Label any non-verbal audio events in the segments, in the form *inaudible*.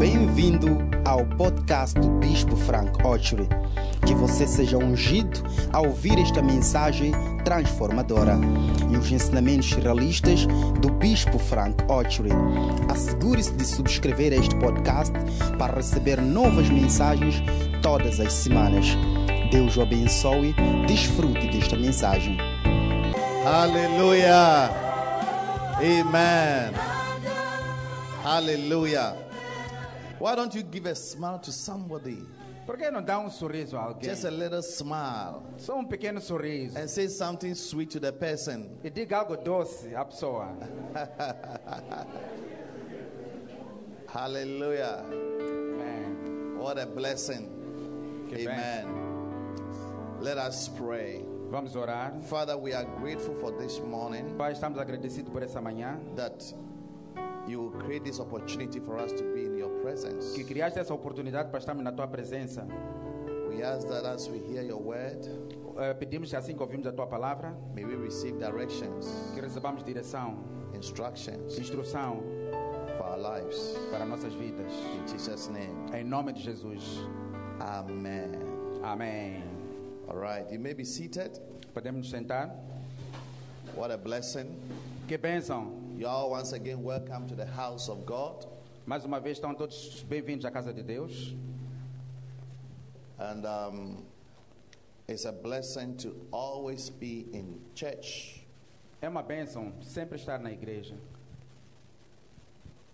Bem-vindo ao podcast do Bispo Frank Ochery. Que você seja ungido ao ouvir esta mensagem transformadora e os ensinamentos realistas do Bispo Frank Ochery. Assegure-se de subscrever este podcast para receber novas mensagens todas as semanas. Deus o abençoe. Desfrute desta mensagem. Hallelujah. Amen. Hallelujah. Why don't you give a smile to somebody? Por que não dá um sorriso a alguém? Just a little smile. Só um pequeno sorriso. And say something sweet to the person. E diga algo doce à pessoa. *laughs* Hallelujah. Amém. What a blessing. Que Amen. Let us pray. Vamos orar. Father, we are grateful for this morning Pai, estamos agradecidos por essa manhã. that you create this opportunity for us to be in your presence. Que criaste essa oportunidade para estarmos na tua presença. We ask that as we hear your word, Eh, pedimos que assim que ouvimos a tua palavra, may we receive directions, que recebamos direção, instructions instrução for our lives. para nossas vidas. In Jesus' name. Em nome de Jesus. Amen. Amém. All right, you may be seated. Podemos sentar? What a blessing. Que bênção. You all once again welcome to the house of God. Mais uma vez estão todos bem-vindos à casa de Deus. And um, it's a blessing to always be in church. É uma bênção sempre estar na igreja.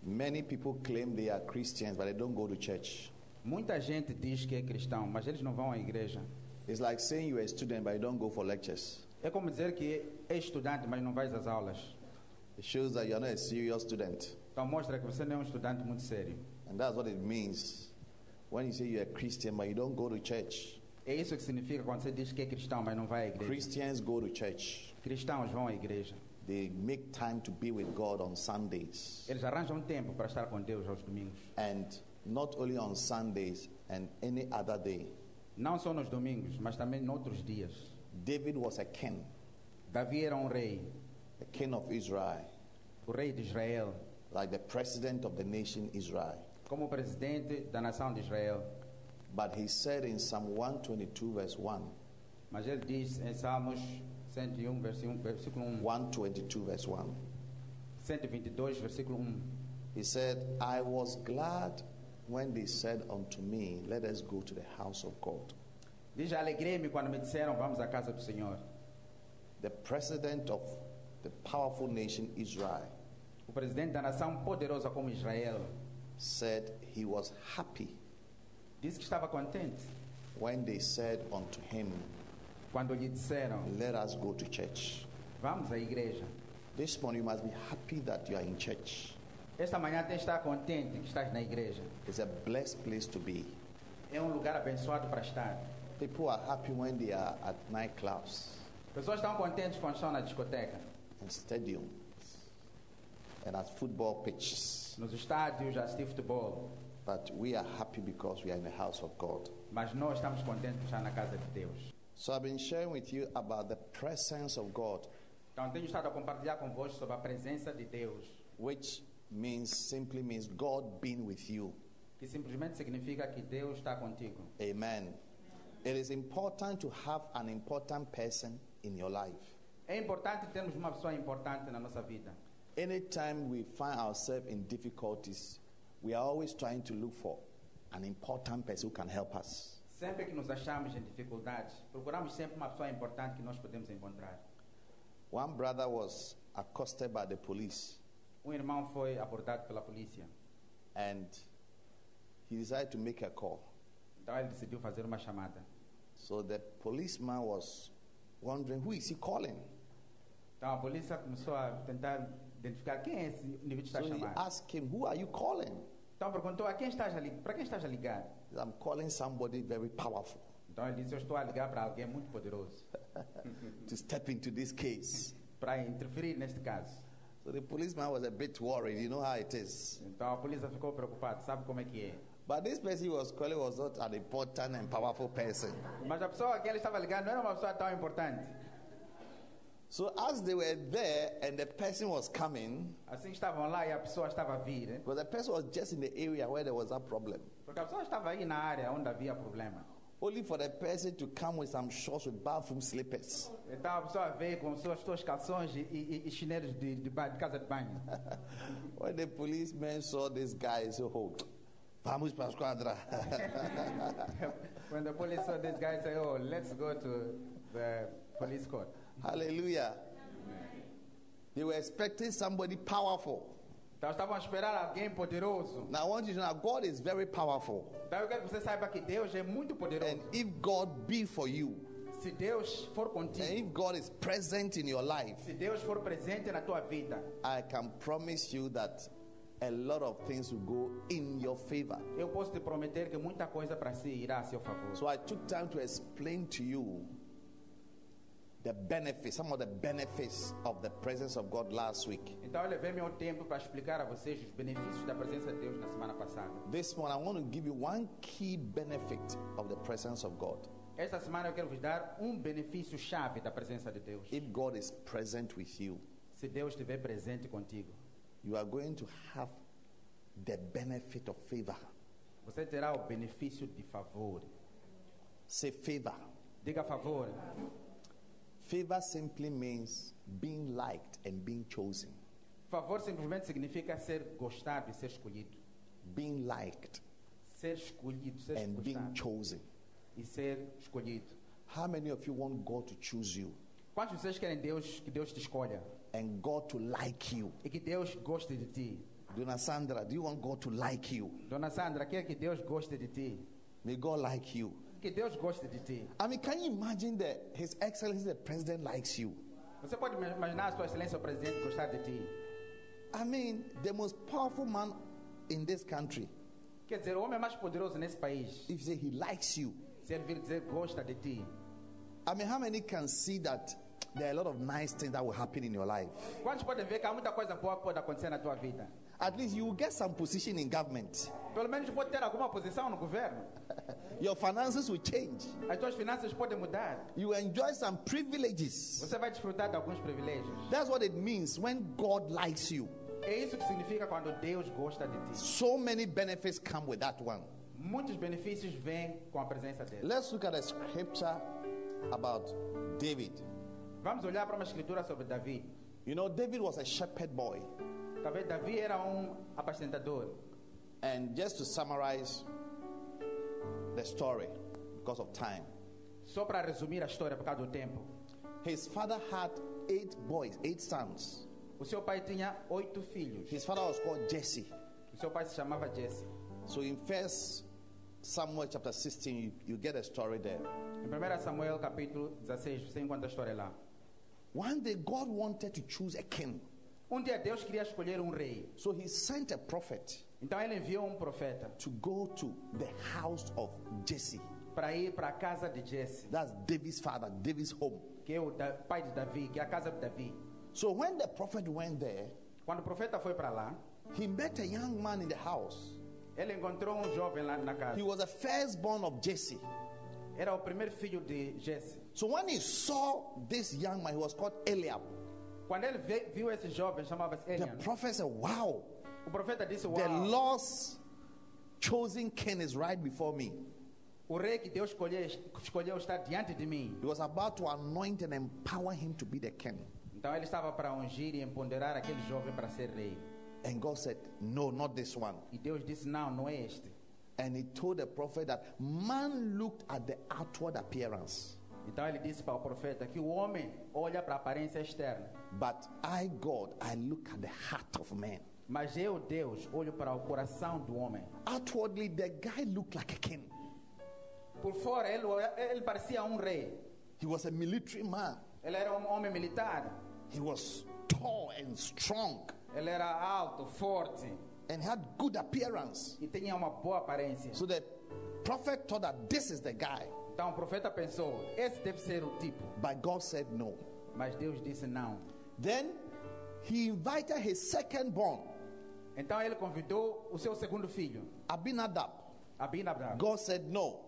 Many people claim they are Christians, but they don't go to church. Muita gente diz que é cristão, mas eles não vão à igreja. It's like saying you're a student, but you don't go for lectures. É como dizer que é estudante, mas não vais às aulas. It shows that you're not a serious student. Então mostra que você não é um estudante muito sério. And that's what it means when you say you're a Christian, but you don't go to church. É isso que significa quando você diz que é cristão, mas não vai à igreja. Christians go to church. Cristãos vão à igreja. They make time to be with God on Sundays. Eles arranjam tempo para estar com Deus aos domingos. And not only on Sundays and any other day. Não só nos domingos, mas também em outros dias. David was a king, Davi era um rei, the king of Israel, o rei de Israel, like the president of the nation Israel. como presidente da nação de Israel. But he said in Psalm 122, verse 1, Mas ele diz em Salmos 101, um, um, versículo um. 1, 122, verse 1, 122, versículo 1. he said, I was glad when they said unto me, Let us go to the house of God. Diz: Alegrei-me quando me disseram, vamos à casa do Senhor. The president of the powerful nation Israel O presidente da nação poderosa como Israel said he was happy disse que estava contente when they said unto him, quando lhe disseram: Let us go to church. Vamos à igreja. This morning you must be happy that you are in church. Esta manhã tem que estar contente que estás na igreja. It's a blessed place to be. É um lugar abençoado para estar. People are happy when they are at nightclubs Pessoas estão contentes quando estão na discoteca, and stadiums and at football pitches. nos estádios, a assistir futebol. But we are happy because we are in the house of God. Mas nós estamos contentes por estar na casa de Deus. So I've been sharing with you about the presence of God, Então tenho estado a compartilhar convosco sobre a presença de Deus, which means simply means God being with you. que simplesmente significa que Deus está contigo. Amen. It is important to have an important person in your life. É importante termos uma pessoa importante na nossa vida. Anytime we find ourselves in difficulties, we are always trying to look for an important person who can help us. Sempre que nos achamos em dificuldades, procuramos sempre uma pessoa importante que nós podemos encontrar. One brother was accosted by the police Um irmão foi abordado pela polícia. and he decided to make a call. Então ele decidiu fazer uma chamada. So the policeman was wondering who is he calling? Então a polícia começou a tentar identificar quem é esse indivíduo que está So a he chamar. asked him, Who are you calling? Então perguntou a quem estás a ligar? Para quem estás a ligar? I'm calling somebody very powerful Então ele disse: Eu estou a ligar para alguém muito poderoso *laughs* to step into this case. *laughs* para interferir neste caso. So the policeman was a bit worried. You know how it is. Então a polícia ficou preocupada, sabe como é que é? But this person he was calling was not an important and powerful person. Mas a pessoa a quem ele estava ligando não era uma pessoa tão importante. So as they were there and the person was coming, Assim estavam lá e a pessoa estava a vir, because the person was just in the area where there was a problem. porque a pessoa estava aí na área onde havia problema. Only for the person to come with some shorts with bathroom slippers. Então a pessoa veio com suas suas calções e, e, e chinelos de, de, de casa de banho. When the policemen saw this guy, they said, Oh, vamos para a esquadra. *laughs* when the police saw this guy say, "Oh, let's go to the police court," Hallelujah. They were expecting somebody powerful. então estavam a esperar alguém poderoso. Now, I want you to know God is very powerful. Então eu quero que você saiba que Deus é muito poderoso. And if God be for you, Se Deus for and contigo, if God is present in your life, se Deus for presente na tua vida, I can promise you that a lot of things will go in your favor. eu posso te prometer que muita coisa para si irá a seu favor. So I took time to explain to you the benefits, some of the benefits of the presence of God last week. Então eu levei meu tempo para explicar a vocês os benefícios da presença de Deus na semana passada. This one, I want to give you one key benefit of the presence of God. Esta semana eu quero vos dar um benefício chave da presença de Deus. If God is present with you, Se Deus estiver presente contigo, you are going to have the benefit of favor. você terá o benefício de favor. Say favor. Diga favor. Favor simply means being liked and being chosen. Favor simplesmente significa ser gostado e ser escolhido. Being liked Ser escolhido, ser and being chosen. e ser escolhido. How many of you want God to choose you Quantos de vocês querem Deus que Deus te escolha and God to like you? e que Deus goste de ti? Dona Sandra, do you want God to like you? Dona Sandra, quer que Deus goste de ti? May God like you. Que Deus goste de ti. I mean, can you imagine that His Excellency the President likes you? Você pode imaginar a sua excelência o presidente gostar de ti? I mean, the most powerful man in this country, Quer dizer, o homem mais poderoso nesse país, if you say he likes you, se ele vir dizer gosta de ti, I mean, how many can see that there are a lot of nice things that will happen in your life? quantos podem ver que há muita coisa boa que pode acontecer na tua vida? At least you will get some position in government. Pelo menos pode ter alguma posição no governo. *laughs* Your finances will change. As tuas finanças podem mudar. You enjoy some privileges. Você vai desfrutar de alguns privilégios. That's what it means when God likes you. É isso que significa quando Deus gosta de ti. So many benefits come with that one. Muitos benefícios vêm com a presença dele. Let's look at a scripture about David. Vamos olhar para uma escritura sobre Davi. You know, David was a shepherd boy. Talvez Davi era um apacentador. And just to summarize the story, because of time, Só para resumir a história por causa do tempo. his father had eight boys, eight sons. O seu pai tinha oito filhos. His father was called Jesse. O seu pai se chamava Jesse. So in First Samuel chapter 16, you, you get a story there. Em 1 Samuel capítulo 16, você encontra a história lá. One day, God wanted to choose a king. Um dia Deus queria escolher um rei. So he sent a prophet Então ele enviou um profeta to go to the house of Jesse. para ir para a casa de Jesse, That's David's father, David's home. que é o da- pai de Davi, que é a casa de Davi. So when the prophet went there, Quando o profeta foi para lá, he met a young man in the house. ele encontrou um jovem lá na casa. He was the firstborn of Jesse. Era o primeiro filho de Jesse. So when he saw this young man, he was called Eliab. Quando ele viu esse jovem, chamava-se The prophet said, Wow, o profeta disse: the Uau, Lord's chosen king is right before me. o rei que Deus escolheu, escolheu está diante de mim. He was about to anoint and empower him to be the king. Então ele estava para ungir e empoderar aquele jovem para ser rei. And God said, No, not this one. E Deus disse: Não, não é este. And he told the prophet that man looked at the outward appearance, Então ele disse para o profeta que o homem olha para a aparência externa, but I, God, I look at the heart of man. mas eu, Deus, olho para o coração do homem. Outwardly, the guy looked like a king. Por fora, ele, ele parecia um rei. He was a military man. Ele era um homem militar. He was tall and strong Ele era alto, forte and had good appearance. e tinha uma boa aparência. So the prophet thought that this is the guy, Então o profeta pensou: esse deve ser o tipo. but God said no. Mas Deus disse não. Then he invited his second born, Então ele convidou o seu segundo filho, Abinadab. Abinadab. God said no.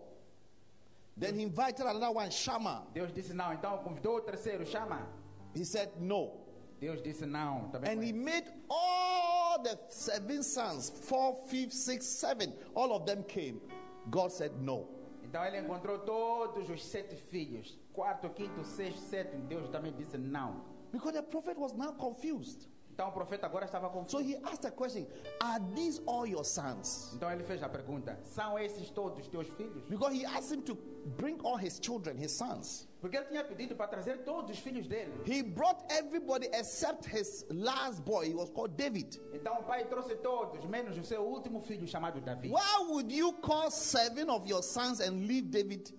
Then he invited another one, Shammah. Deus disse não. Então convidou o terceiro, chama. He said no. Deus disse não. Também And he made all the seven sons, four, fifth, six, seven, all of them came. God said no. Então ele encontrou todos os sete filhos. Quarto, quinto, sexto, sétimo. Deus também disse não. Because the prophet was now confused. Então o profeta agora estava So confuso. he asked the question Are these all your sons? Então ele fez a pergunta: São esses todos teus filhos? Because he asked him to bring all his children, his sons. Porque ele tinha pedido para trazer todos os filhos dele. He brought everybody except his last boy. He was called David. Então o pai trouxe todos, menos o seu último filho chamado Davi. Why would you call seven of your sons and leave David?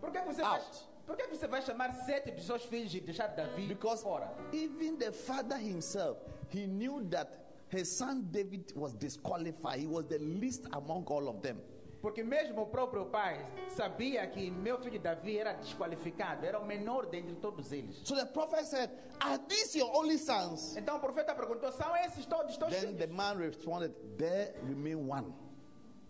Por que você vai, Out. por que você vai chamar sete dos seus filhos e deixar Davi Because fora? even the father himself, he knew that his son David was disqualified. He was the least among all of them. Porque mesmo o próprio pai sabia que meu filho Davi era desqualificado, era o menor dentre todos eles. So the prophet said, Are these your only sons? Então o profeta perguntou: São esses todos teus Then the man responded, There remain one,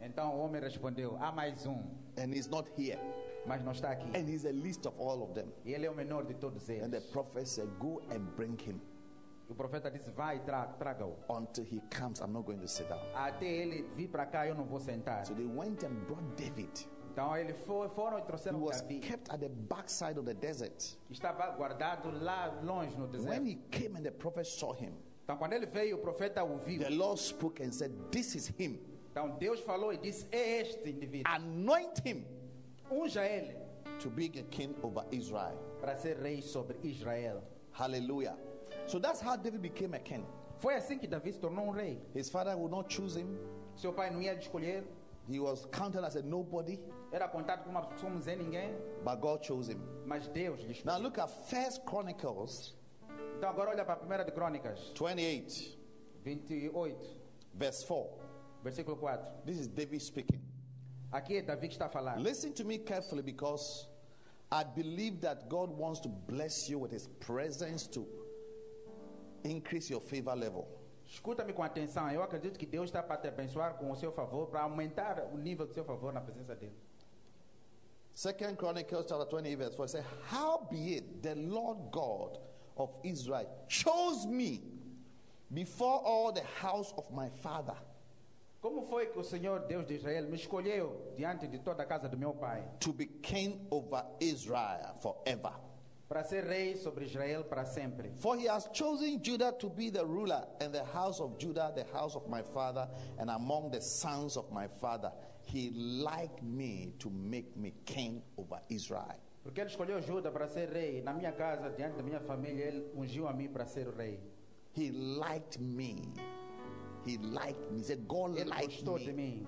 Então o homem respondeu: Há mais um, and he's not here. mas não está aqui. And he's the least of all of them. E ele é o menor de todos And the eles. prophet said, Go and bring him. O profeta disse: Vai, tra traga-o. Until he comes, I'm not going to sit down. Até ele vir para cá, eu não vou sentar. So they went and brought David. Então ele foi, foram e He trouxeram was Davi. kept at the backside of the desert. Estava guardado lá longe no When deserto. he came and the prophet saw him, Então quando ele veio, o profeta o viu. the Lord spoke and said, This is him. Então Deus falou e disse: É este indivíduo. Anoint him Unja ele to be a king over Israel. para ser rei sobre Israel. Hallelujah. So that's how David became a king. Foi assim que Davi se tornou um rei. His father would not choose him. Seu pai não ia escolher, He was counted as a nobody, era contado como uma pessoa Zé ninguém, but God chose him. mas Deus lhe escolheu. Now look at First Chronicles Então agora olha para a primeira de Crônicas, 28, 28, verse 4. versículo 4. This is David speaking. Aqui é Davi que está falar. Listen to me carefully because I believe that God wants to bless you with his presence to increase your favor level. Escuta-me com atenção. Eu acredito que Deus está para te abençoar com o seu favor, para aumentar o nível do seu favor na presença dele. Second Chronicles chapter 20, verse 4 says, Howbeit the Lord God of Israel chose me before all the house of my father Como foi que o Senhor Deus de Israel me escolheu diante de toda a casa do meu pai to be king over Israel forever. Para ser rei sobre Israel para sempre? For he has chosen Judah to be the ruler, and the house of Judah, the house of my father, and among the sons of my father, he liked me to make me king over Israel. Porque ele escolheu Judá para ser rei. Na minha casa, diante da minha família, ele ungiu a mim para ser o rei. He liked me. He liked me. He said, God Ele liked gostou de me. mim.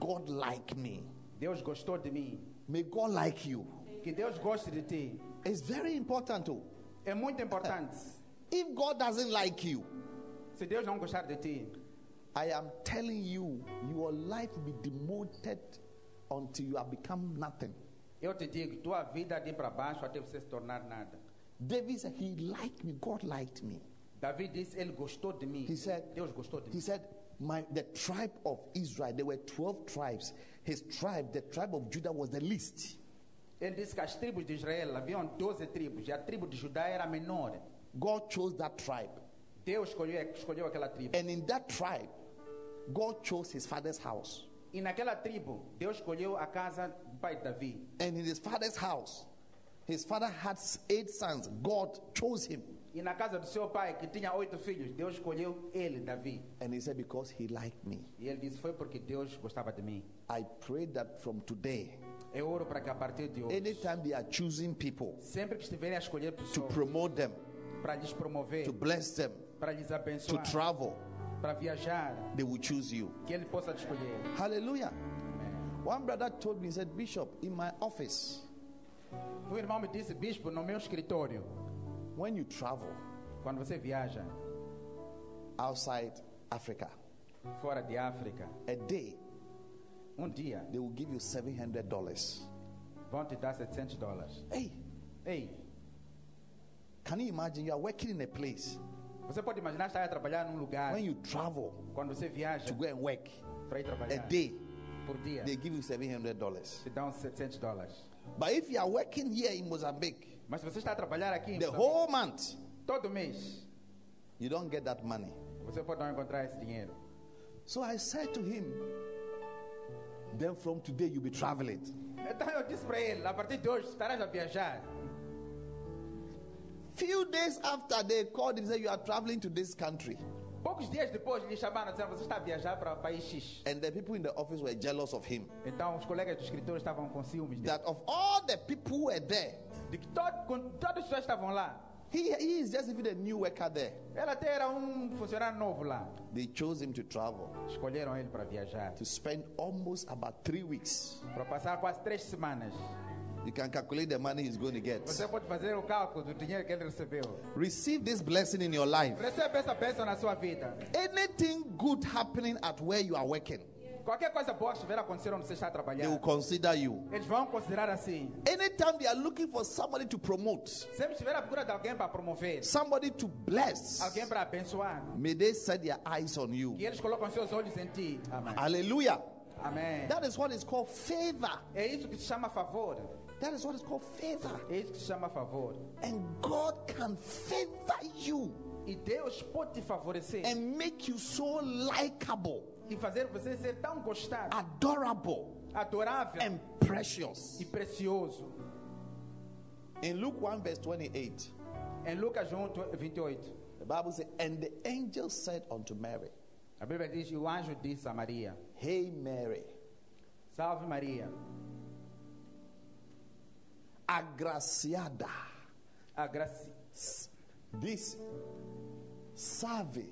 God liked me. Deus gostou de mim. May God like you. Que Deus goste de ti. It's very important too. É muito importante. *laughs* If God doesn't like you, Se Deus não gostar de ti, I am telling you, your life will be demoted until you have become nothing. eu te digo, tua vida de para baixo até você se tornar nada. David said, He liked me. God liked me. Davi disse, ele gostou de mim. He said, Deus gostou de He mim. said, my, the tribe of Israel, there were 12 tribes. His tribe, the tribe of Judah, was the least. Ele disse que as tribos de Israel haviam 12 tribos e a tribo de Judá era menor. God chose that tribe. Deus escolheu, escolheu aquela tribo. And in that tribe, God chose his father's house. E naquela tribo, Deus escolheu a casa do pai de Davi. And in his father's house, his father had eight sons. God chose him. E na casa do seu pai, que tinha oito filhos, Deus escolheu ele, Davi. And he said, Because he liked me. E ele disse, foi porque Deus gostava de mim. I pray that from today, Eu oro para que a partir de hoje, anytime they are choosing people sempre que estiverem a escolher to pessoas promote them, para lhes promover, to bless them, para lhes to abençoar, travel, para viajar, they will choose you. que ele possa te escolher. Hallelujah. One brother told me, he said, Bishop, in my office, Um irmão me disse, bispo, no meu escritório, when you travel quando você viaja outside Africa, fora de África, a day um dia they will give you $700. vão te dar 700 dólares. Hey, Ei, can you imagine you are working in a place você pode imaginar estar a trabalhar num lugar, when you travel quando você viaja to go and work para ir a trabalhar day, por dia, they give you $700. te dão 700 dólares. But if you are working here in Mozambique, Mas se você está a trabalhar aqui, em the Moçambique, whole month Todo mês You don't get that money. você pode não encontrar esse dinheiro. So I said to him, Then from today you'll be traveling. Então eu disse para ele: a partir de hoje estarás a viajar. Few days after they called and said, You are traveling to this country. Poucos dias depois lhe chamaram disseram: Você está a viajar para o país X. And the people in the office were jealous of him. Então os colegas dos escritores estavam com ciúmes dele. That of all the people who were there, De que todo, todas as pessoas estavam lá, he, he is just even a new worker there. ela até era um funcionário novo lá. They chose him to travel, Escolheram ele para viajar. to spend almost about three weeks. Para passar quase três semanas. You can calculate the money he's going to get. Você pode fazer o cálculo do dinheiro que ele recebeu. Receive this blessing in your life. Recebe essa bênção na sua vida. Anything good happening at where you are working, Qualquer coisa boa que estiver acontecendo onde você está they will consider you. eles vão considerar assim. Anytime they are looking for somebody to promote, Sempre estiver à procura de alguém para promover, somebody to bless, alguém para abençoar, may they set their eyes on you. e eles colocam seus olhos em ti. Amém. Hallelujah. Amém. That is what is called favor. É isso que se chama favor. That is what is called favor. É isso que se chama favor. And God can favor you E Deus pode te favorecer and make you so likable, e fazer você ser tão gostado, adorable, adorável and precious. e precioso. In Luke 1, verse 28, Em Lucas 1, 28, the Bible says, And the angel said unto Mary, a Bíblia diz: E o anjo disse a Maria: Hey, Mary, Salve Maria, agraciada. a graça. This salve,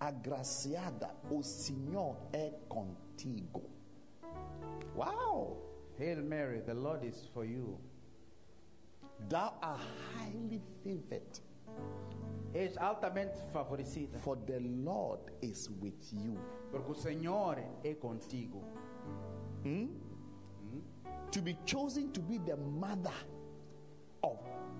agraciada, o Senhor é contigo. Wow! Hail Mary, the Lord is for you. Thou art highly favored, És altamente favorecida, for the Lord is with you. porque o Senhor é contigo. Hmm? Hmm? To be chosen to be the mother of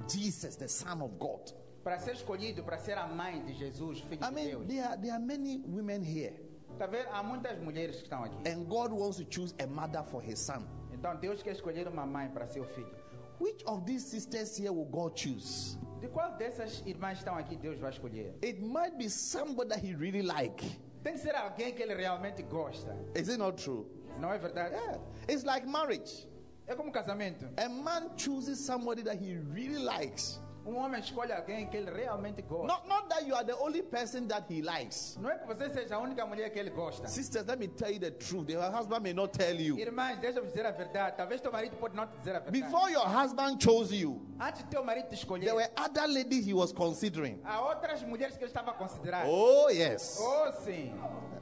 Jesus, the Son of God. Para ser escolhido para ser a mãe de Jesus, filho I de mean, Deus. there are, there are many women here, Tá vendo? Há muitas mulheres que estão aqui. and God wants to choose a mother for his son. Então Deus quer escolher uma mãe para seu filho. Which of these sisters here will God choose? De qual dessas irmãs estão aqui Deus vai escolher? It might be somebody that he really like. Tem que ser alguém que ele realmente gosta. Is it not true? Não é verdade? Yeah. It's like marriage. É como casamento. A man chooses somebody that he really likes. Um homem escolhe alguém que ele realmente gosta. Not, not that you are the only person that he likes. Não é que você seja a única mulher que ele gosta. Sisters, let me tell you the truth. Your husband may not tell you. Irmãs, deixa eu dizer a verdade. Talvez teu marido pode não te dizer a verdade. Before your husband chose you, Antes teu marido te escolher, there were other ladies he was considering. há outras mulheres que ele estava a considerar. Oh, yes. Oh, sim.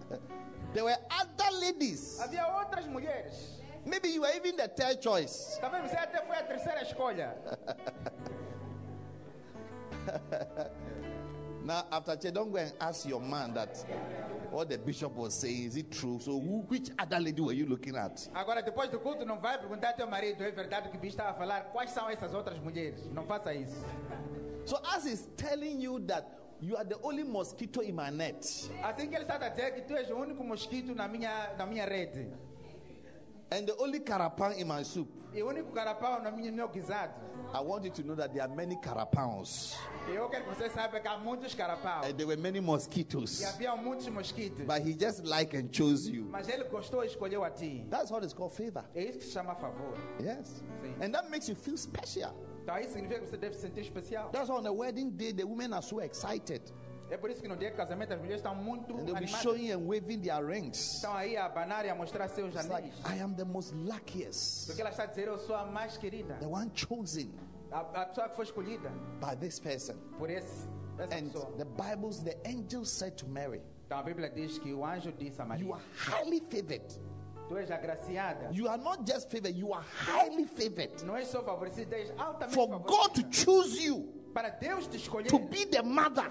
*laughs* There were other ladies. Havia outras mulheres. Maybe you were even the third choice. Talvez você até foi a terceira escolha. *laughs* *laughs* Now, after church, don't go and ask your man that what the bishop was saying is it true. So, who, which other lady were you looking at? Agora, depois do culto, não vai perguntar ao teu marido, é verdade o que o bicho estava a falar? Quais são essas outras mulheres? Não faça isso. So, as he's telling you that you are the only mosquito in my net, Assim que ele está a dizer que tu és o único mosquito na minha, na minha rede. And the only carapan in my soup, E o único carapau na minha, meu guisado. I want you to know that there are many carapans eu quero que você saiba que há muitos carapaus. and there were many mosquitoes, E havia muitos mosquitos. but he just liked and chose you. Mas ele gostou e escolheu a ti. That's what is called favor. É isso que se chama favor. Yes. Sim. And that makes you feel special. Então isso significa que você deve se sentir especial. That's why on the wedding day, the women are so excited. É por isso que no dia do casamento as mulheres estão muito And they'll be animadas. showing and waving their rings. Estão aí a abanar e a mostrar seus It's like, anéis. I am the most luckiest, Porque ela está a dizer, eu sou a mais querida. the one chosen A, a pessoa que foi escolhida by this person. por esse, essa And pessoa. the Bible, the angel said to Mary, Então a Bíblia diz que o anjo disse a You Maria, are highly favored. tu és agraciada. You are not just favored, you are highly favored. Não és só favorecida, és altamente For God to favorecida. choose you Para Deus te escolher, to be the mother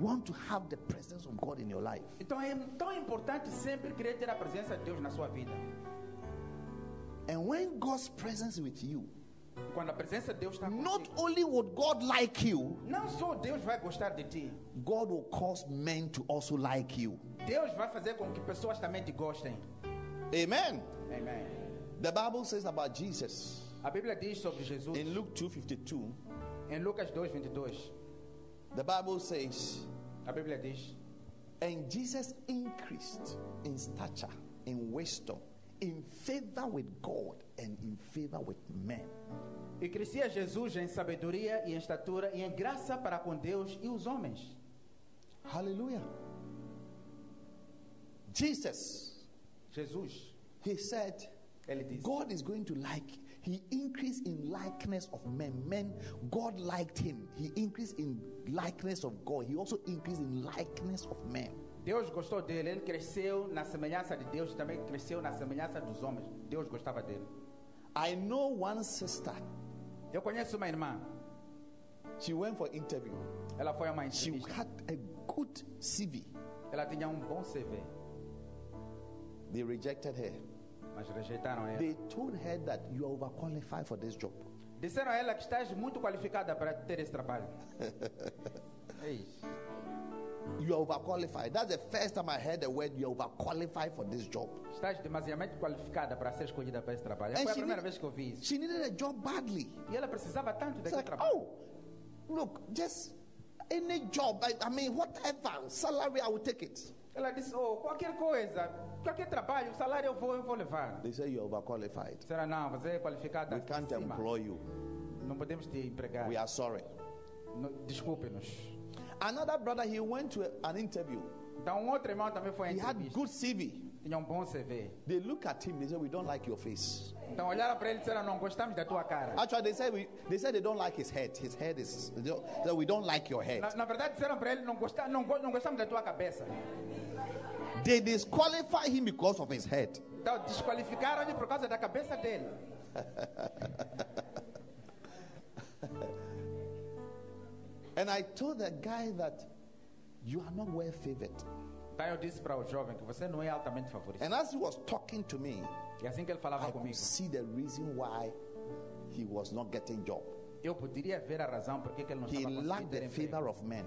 want to have the presence of God in your life. Então é tão importante sempre querer ter a presença de Deus na sua vida. And when God's presence with you, quando a presença de Deus está not only would God like you, não só Deus vai gostar de ti, God will cause men to also like you. Deus vai fazer com que pessoas também te gostem. Amen. Amém. The Bible says about Jesus A Bíblia diz sobre Jesus in Luke 2:52. em Lucas 2:22. The Bible says, A Bíblia diz: and Jesus increased in stature, in wisdom, in favor with God, and in favor with men. E crescia Jesus em sabedoria e em estatura e em graça para com Deus e os homens. Hallelujah. Jesus, Jesus, he said, ele disse: God is going to like. He increased in likeness of men. Men, God liked him. He increased in likeness of God. He also increased in likeness of men. Deus gostou dele, ele cresceu na semelhança de Deus e também cresceu na semelhança dos homens. Deus gostava dele. I know one sister. Eu conheço uma irmã, She went for interview. ela foi a uma She entrevista. had a good CV. Ela tinha um bom CV, They rejected her. Mas rejeitaram ela. They told her that you are overqualified for this job. Disseram a ela que estás muito qualificada para ter esse trabalho. *laughs* É isso. You are overqualified. That's the first time I heard the word you are overqualified for this job. Estás demasiadamente qualificada para ser escolhida para esse trabalho. And Foi a she primeira need- vez que eu vi isso. She needed a job badly. E ela precisava tanto It's daquele like, trabalho. oh, look, just any job. I, I mean, whatever salary, I will take it. Ela disse, oh, qualquer coisa, qualquer trabalho, salário eu vou, eu vou levar. They say you overqualified. Disseram, não, você é qualificada We can't acima. employ you. Não podemos te empregar. We are sorry. No- Desculpe-nos. Another brother, he went to an interview. Então, um outro irmão também foi He had good CV. Tinha bom CV. They look at him. They say, "We don't like your face." Então, olharam para ele disseram, não gostamos da tua cara. Actually, they said we, they said they don't like his head. His head is. They that we don't like your head. Na, na verdade, disseram para ele, não, gosta, não, go- da tua cabeça. They disqualify him because of his head. Então, desqualificaram ele por causa da cabeça dele. *laughs* And I told the guy that you are not well favored. Então, eu disse para o jovem que você não é altamente favorecido. And as he was talking to me, E assim que ele falava I could comigo, see the reason why he was not getting job. eu poderia ver a razão por que ele não He estava lacked the emprego. favor of men,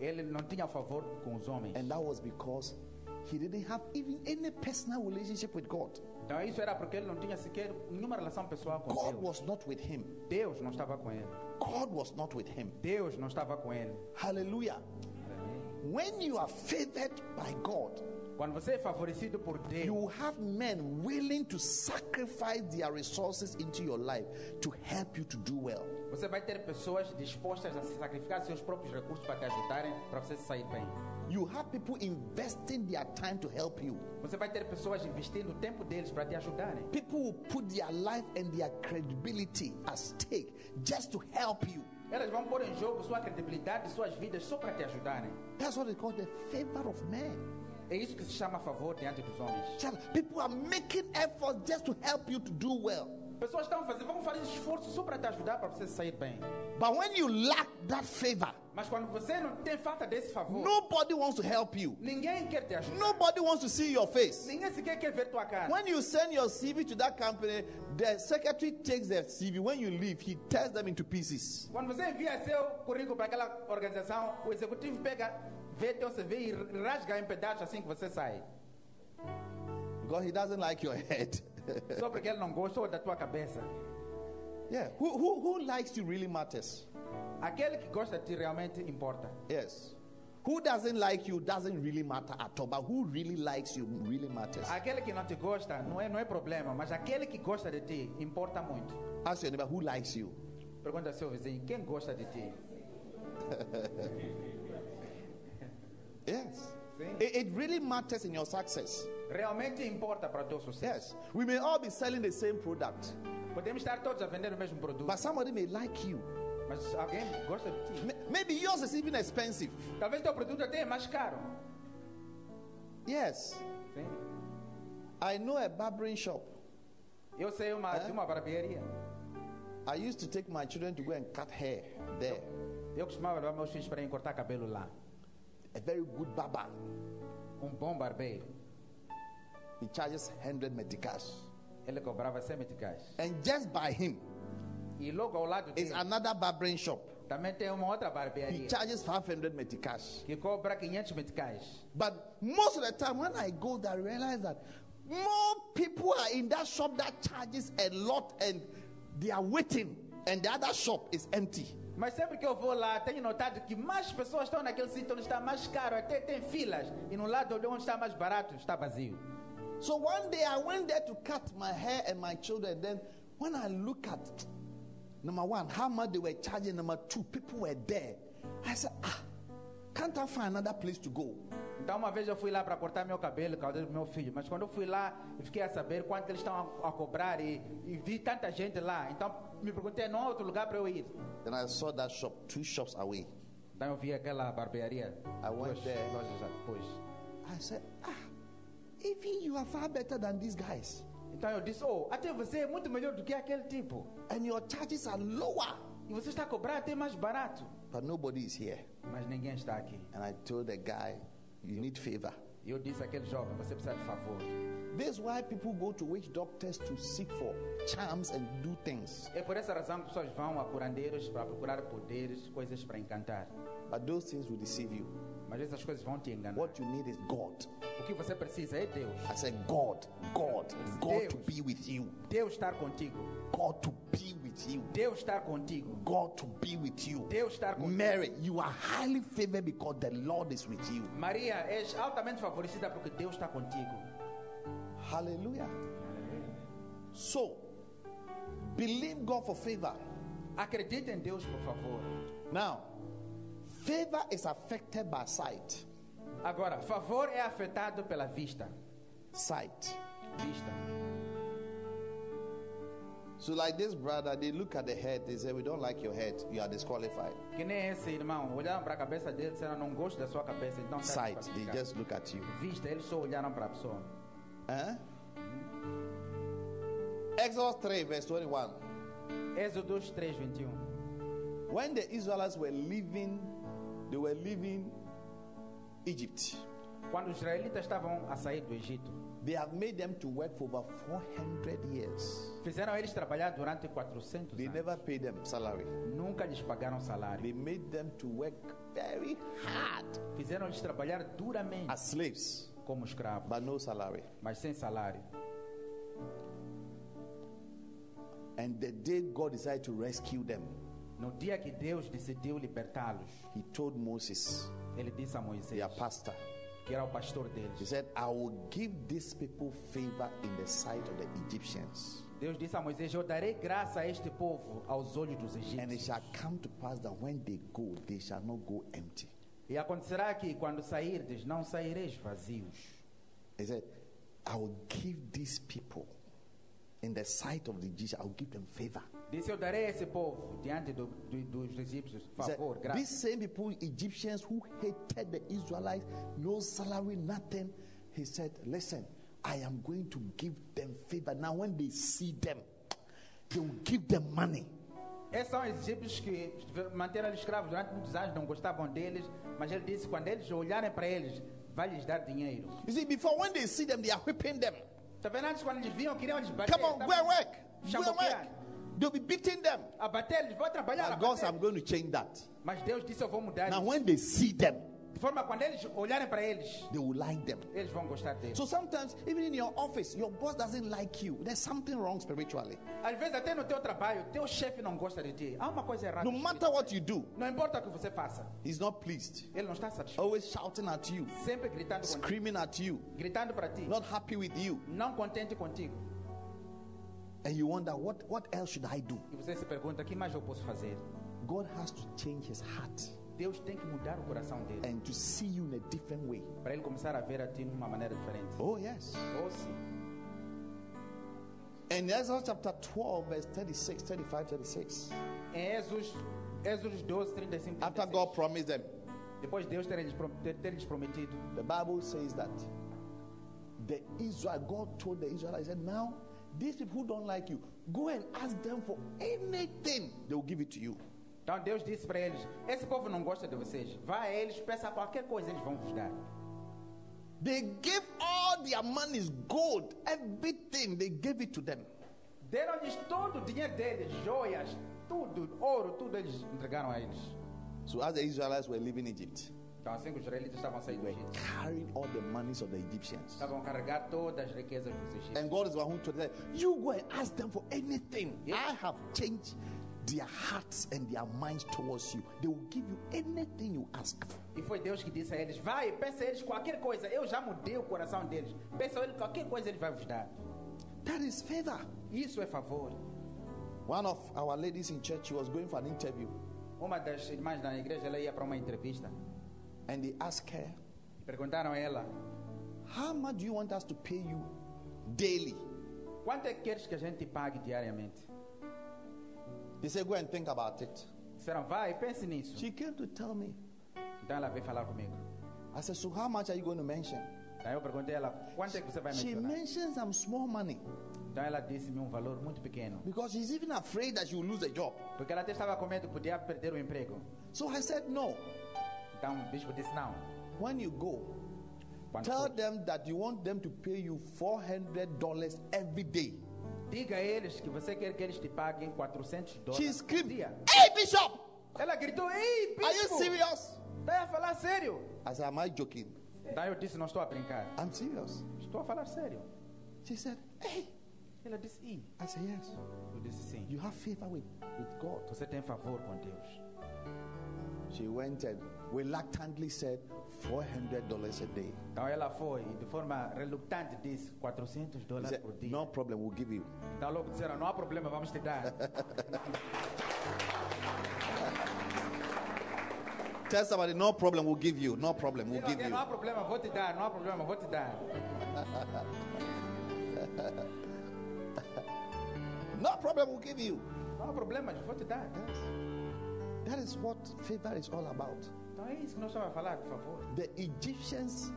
Ele não tinha favor com os homens. and that was because he didn't have even any personal relationship with God. Então isso era porque ele não tinha sequer nenhuma relação pessoal com God Deus. was not with him. Deus não estava com ele. God was not with him. Deus não estava com ele. Hallelujah. When you are favored by God, Quando você é favorecido por Deus, you have men willing to sacrifice their resources into your life to help you to do well. você vai ter pessoas dispostas a sacrificar seus próprios recursos para te ajudarem, para você sair bem. You have people investing their time to help you. Você vai ter pessoas investindo o tempo deles para te ajudarem. People will put their life and their credibility at stake just to help you. Elas vão pôr em jogo sua credibilidade, suas vidas só para te ajudarem. That's what they call the favor of men. É isso que se chama favor diante dos homens. People are making efforts just to help you to do well. Pessoas estão fazendo, vão fazer esforço só para te ajudar para você sair bem. But when you lack that favor, Mas quando você não tem falta desse favor, nobody wants to help you. ninguém quer te ajudar. Nobody wants to see your face. Ninguém sequer quer ver tua cara. When you send your CV to that company, the secretary takes the CV. When you leave, he tears them into pieces. Quando você envia seu currículo para aquela organização, o executivo pega, vê teu CV e rasga em pedaços assim que você sai. Because he doesn't like your *laughs* head. *laughs* Só porque ele não gostou da tua cabeça. yeah. Who, who, who likes you really matters. Aquele que gosta de ti realmente importa. Yes. Who doesn't like you doesn't really matter at all. But who really likes you really matters. Aquele que não te gosta não é, não é problema, mas aquele que gosta de ti importa muito. Ask your neighbor who likes you. Pergunta ao seu vizinho, quem gosta de ti? Yes. Sim. It, it really matters in your success. Realmente importa para o teu sucesso. Yes. We may all be selling the same product, Podemos estar todos a vender o mesmo produto, but somebody may like you. mas alguém gosta de ti. May- Maybe yours is even expensive. Talvez teu produto até é mais caro. Yes. Sim. I know a barbering shop. Eu sei uma, de uma barbearia. I used to take my children to go and cut hair there. Eu costumava levar meus filhos para ir cortar cabelo lá. A very good barber. Um bom barbeiro. He charges 100 meticais. Ele cobrava 100 meticais. And just by him E logo ao lado is another barbering shop. também tem uma outra He charges 500 meticais. que cobra 500 meticais. But most of the time, when I go there, I realize that more people are in that shop that charges a lot and they are waiting, and the other shop is empty. Mas sempre que eu vou lá, tenho notado que mais pessoas estão naquele sítio onde está mais caro, até tem filas. E no lado onde está mais barato, está vazio. So one day I went there to cut my hair and my children. Then when I look at number one, how much they were charging, number two, people were there. I said, ah, can't I find another place to go? Então uma vez eu fui lá para cortar meu cabelo, cabelo do meu filho. Mas quando eu fui lá, eu fiquei a saber quanto eles estão a, a cobrar e, e vi tanta gente lá. Então me perguntei, não há outro lugar para eu ir. Then I saw that shop two shops away. Então eu vi aquela barbearia. I went duas there. lojas depois. I said, ah, even you are far better than these guys. Então eu disse, oh, até você é muito melhor do que aquele tipo. And your charges are lower. E você está a cobrar até mais barato. But nobody is here. Mas ninguém está aqui. And I told the guy, you need favor. E eu disse àquele jovem, você precisa de favor. This is why people go to witch doctors to seek for charms and do things. É por essa razão que pessoas vão a curandeiros para procurar poderes, coisas para encantar. But those things will deceive you. Mas essas coisas vão te enganar. What you need is God. O que você precisa é Deus. I said, God, God, God to Deus. be with you. Deus estar contigo. God to be with you. Deus estar contigo. God to be with you. Deus estar contigo. Mary, you are highly favored because the Lord is with you. Maria, és altamente favorecida porque Deus está contigo. Hallelujah. So, believe God for favor. Acredite em Deus, por favor. Now, favor is affected by sight. Agora, favor é afetado pela vista. Sight. Vista. So, like this brother, they look at the head, they say, We don't like your head, you are disqualified. Que nem esse irmão. Olharam para a cabeça dele disseram, não gosto da sua cabeça. Então Sight, they just look at you. Vista, eles só olharam para a pessoa. Huh? Exodus 3, verse 21. Êxodos 3, 21. When the Israelites were leaving, they were leaving Egypt. Quando os israelitas estavam a sair do Egito, They have made them to work for over 400 years. fizeram eles trabalhar durante 400 They anos. never paid them salary. Nunca lhes pagaram salário. They made them to work very hard Fizeram eles trabalhar duramente as slaves, como escravos, but no salary. mas sem salário. And the day God decided to rescue them, No dia que Deus decidiu libertá-los, He told Moses, ele disse a Moisés, their pastor, que era o pastor He deles, said, I will give these people favor in the sight of the Egyptians. Deus disse a Moisés: Eu darei graça a este povo aos olhos dos And it egípcios. shall come to pass that when they go, they shall not go empty. E acontecerá que quando sairdes, não saireis vazios. He said, I will give these people in the sight of the Egyptians, I will give them favor. Disse: Eu darei esse povo diante do- do- dos egípcios favor, These graça. same people, Egyptians who hated the Israelites, no salary, nothing. He said, Listen, I am going to give them favor. Now, when they see them, they will give them money. Esses são os egípcios que manteram escravos durante muitos anos, não gostavam deles, mas ele disse: quando eles olharem para eles, vai lhes dar dinheiro. You see, before when they see them, they are whipping them. Está vendo? Antes, quando eles viam, queriam eles bater. Come on, go and work. Go and work. They'll be beating them. A bater, eles vão trabalhar. a But God said. I'm going to change that. Mas Deus disse: Eu vou mudar Now, when they see them, De forma quando eles olharem para eles, they will like them. eles vão gostar deles. So sometimes, even in your office, your boss doesn't like you. There's something wrong spiritually. Às vezes, até no teu trabalho, teu chefe não gosta de ti. Há uma coisa errada. No matter what you do, Não importa o que você faça, he's not pleased. ele não está satisfeito. Always shouting at you, Sempre gritando contigo, screaming at you, gritando para ti, not happy with you. não contente contigo. And you wonder, what, what else should I do? E você se pergunta: que mais eu posso fazer? God has to change his heart Deus tem que mudar o coração dele and to see you in a different way. para ele começar a ver a ti de uma maneira diferente. Oh, yes. Ou sim. In Exodus chapter 12, verse 36, 35, 36, Em Êxodos, Êxodos 12, 35, after God promised them, depois Deus ter lhes, prom- ter, ter lhes prometido, the Bible says that the Israel, God told the Israelites, said, now these people who don't like you, go and ask them for anything, they will give it to you. Então Deus disse para eles: Esse povo não gosta de vocês. Vá a eles, peça qualquer coisa, eles vão vos dar. They gave all their monies, gold, everything, they gave it to them. Deram-lhes todo o dinheiro deles, joias, tudo, ouro, tudo eles entregaram a eles. So as the Israelites were leaving Egypt, Então assim os israelitas estavam saindo do Egito, carrying all the monies of the Egyptians. estavam carregar todas as riquezas dos egípcios. And God is who told them, You go and ask them for anything. I have changed their hearts and their minds towards you. They will give you anything you ask. E foi Deus que disse a eles: Vai, peça a eles qualquer coisa. Eu já mudei o coração deles. Peça a eles qualquer coisa, ele vai vos dar. That is favor. Isso é favor. One of our ladies in church was going for an interview, Uma das irmãs da igreja ela ia para uma entrevista. And they asked her, Perguntaram a ela: How much do you want us to pay you daily? Quanto é que queres que a gente te pague diariamente? They said, Go and think about it. Disseram: Vai, pense nisso. She came to tell me. Então ela veio falar comigo. I said, So how much are you going to mention? Então eu perguntei a ela: Quanto é que você vai She mencionar? mentioned some small money Então ela disse-me um valor muito pequeno. because she's even afraid that she will lose a job. Porque ela até estava com medo que podia perder o emprego. So I said, No. O bispo disse: Não. When you go, Tell them that you want them to pay you $400 every day. diga a eles que você quer que eles te paguem 400 She dólares por screamed, dia. Hey, Bishop! Ela gritou: Ei, Are you serious? Está a falar ah, sério? I said, Am I joking? Daí eu disse: Não estou a brincar. I'm serious. Estou a falar sério. She said, Hey. Ela disse: Ih. I said, Yes. Eu disse: Sim. You have favor with, with God. Você tem favor com Deus. She went and reluctantly said, $400 a day. Então ela foi e de forma relutante disse 400 He dólares por dia. No problem, we'll give you. Então logo disseram: Não há problema, vamos te dar. *laughs* Tell somebody, No problem, we'll give you. No problem, we'll give you. não há problema, vou te dar. Não há problema, vou te dar. No problem, we'll give you. Não há problema, vou te dar. That is what favor is all about. Então é isso que nós estamos a falar, por favor. The Egyptians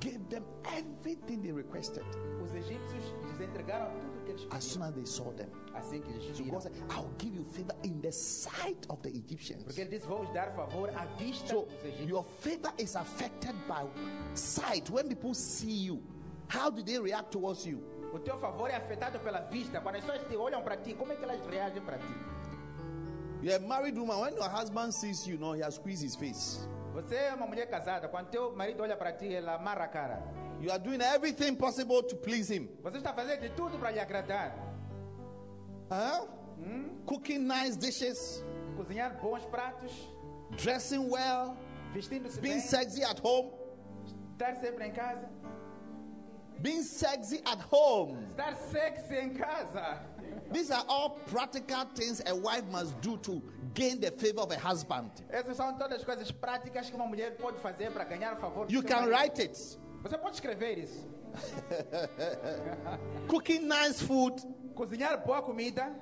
gave them everything they requested Os egípcios lhes entregaram tudo que eles as soon pediram. as they saw them. Assim que eles So viram. God said, I'll give you favor in the sight of the Egyptians. Porque ele disse: Vou dar favor à vista So dos egípcios. your favor is affected by sight. When people see you, how do they react towards you? O teu favor é afetado pela vista. Quando as pessoas te olham para ti, como é que elas reagem para ti? You're a married woman. When your husband sees you, you know, he has squeezed his face. Você é uma mulher casada. Quando teu marido olha para ti, ele amarra a cara. You are doing everything possible to please him. Você está fazendo de tudo para lhe agradar. Huh? Cooking nice dishes, Cozinhar bons pratos, dressing well, vestindo-se being bem, sexy at home, estar sempre em casa, being sexy at home. estar sexy em casa. These are all practical things a wife must do to gain the favor of a husband. Essas são todas as coisas práticas que uma mulher pode fazer para ganhar o favor do You seu can marido. write it. Você pode escrever isso. *laughs* Cooking nice food, Cozinhar boa comida,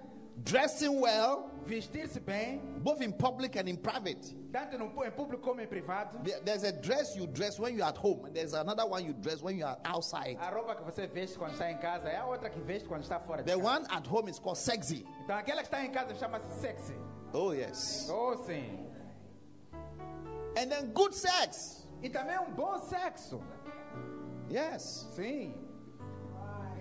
dressing well, vestir-se bem, both in public and in private. tanto no, em público como em privado. There's a dress you dress when you're at home, and there's another one you dress when you are outside. A roupa que você veste quando está em casa é a outra que veste quando está fora The one at home is called sexy. Então aquela que está em casa chama-se sexy. Oh, yes. Oh, sim. And then good sex. E também um bom sexo. Yes. Sim.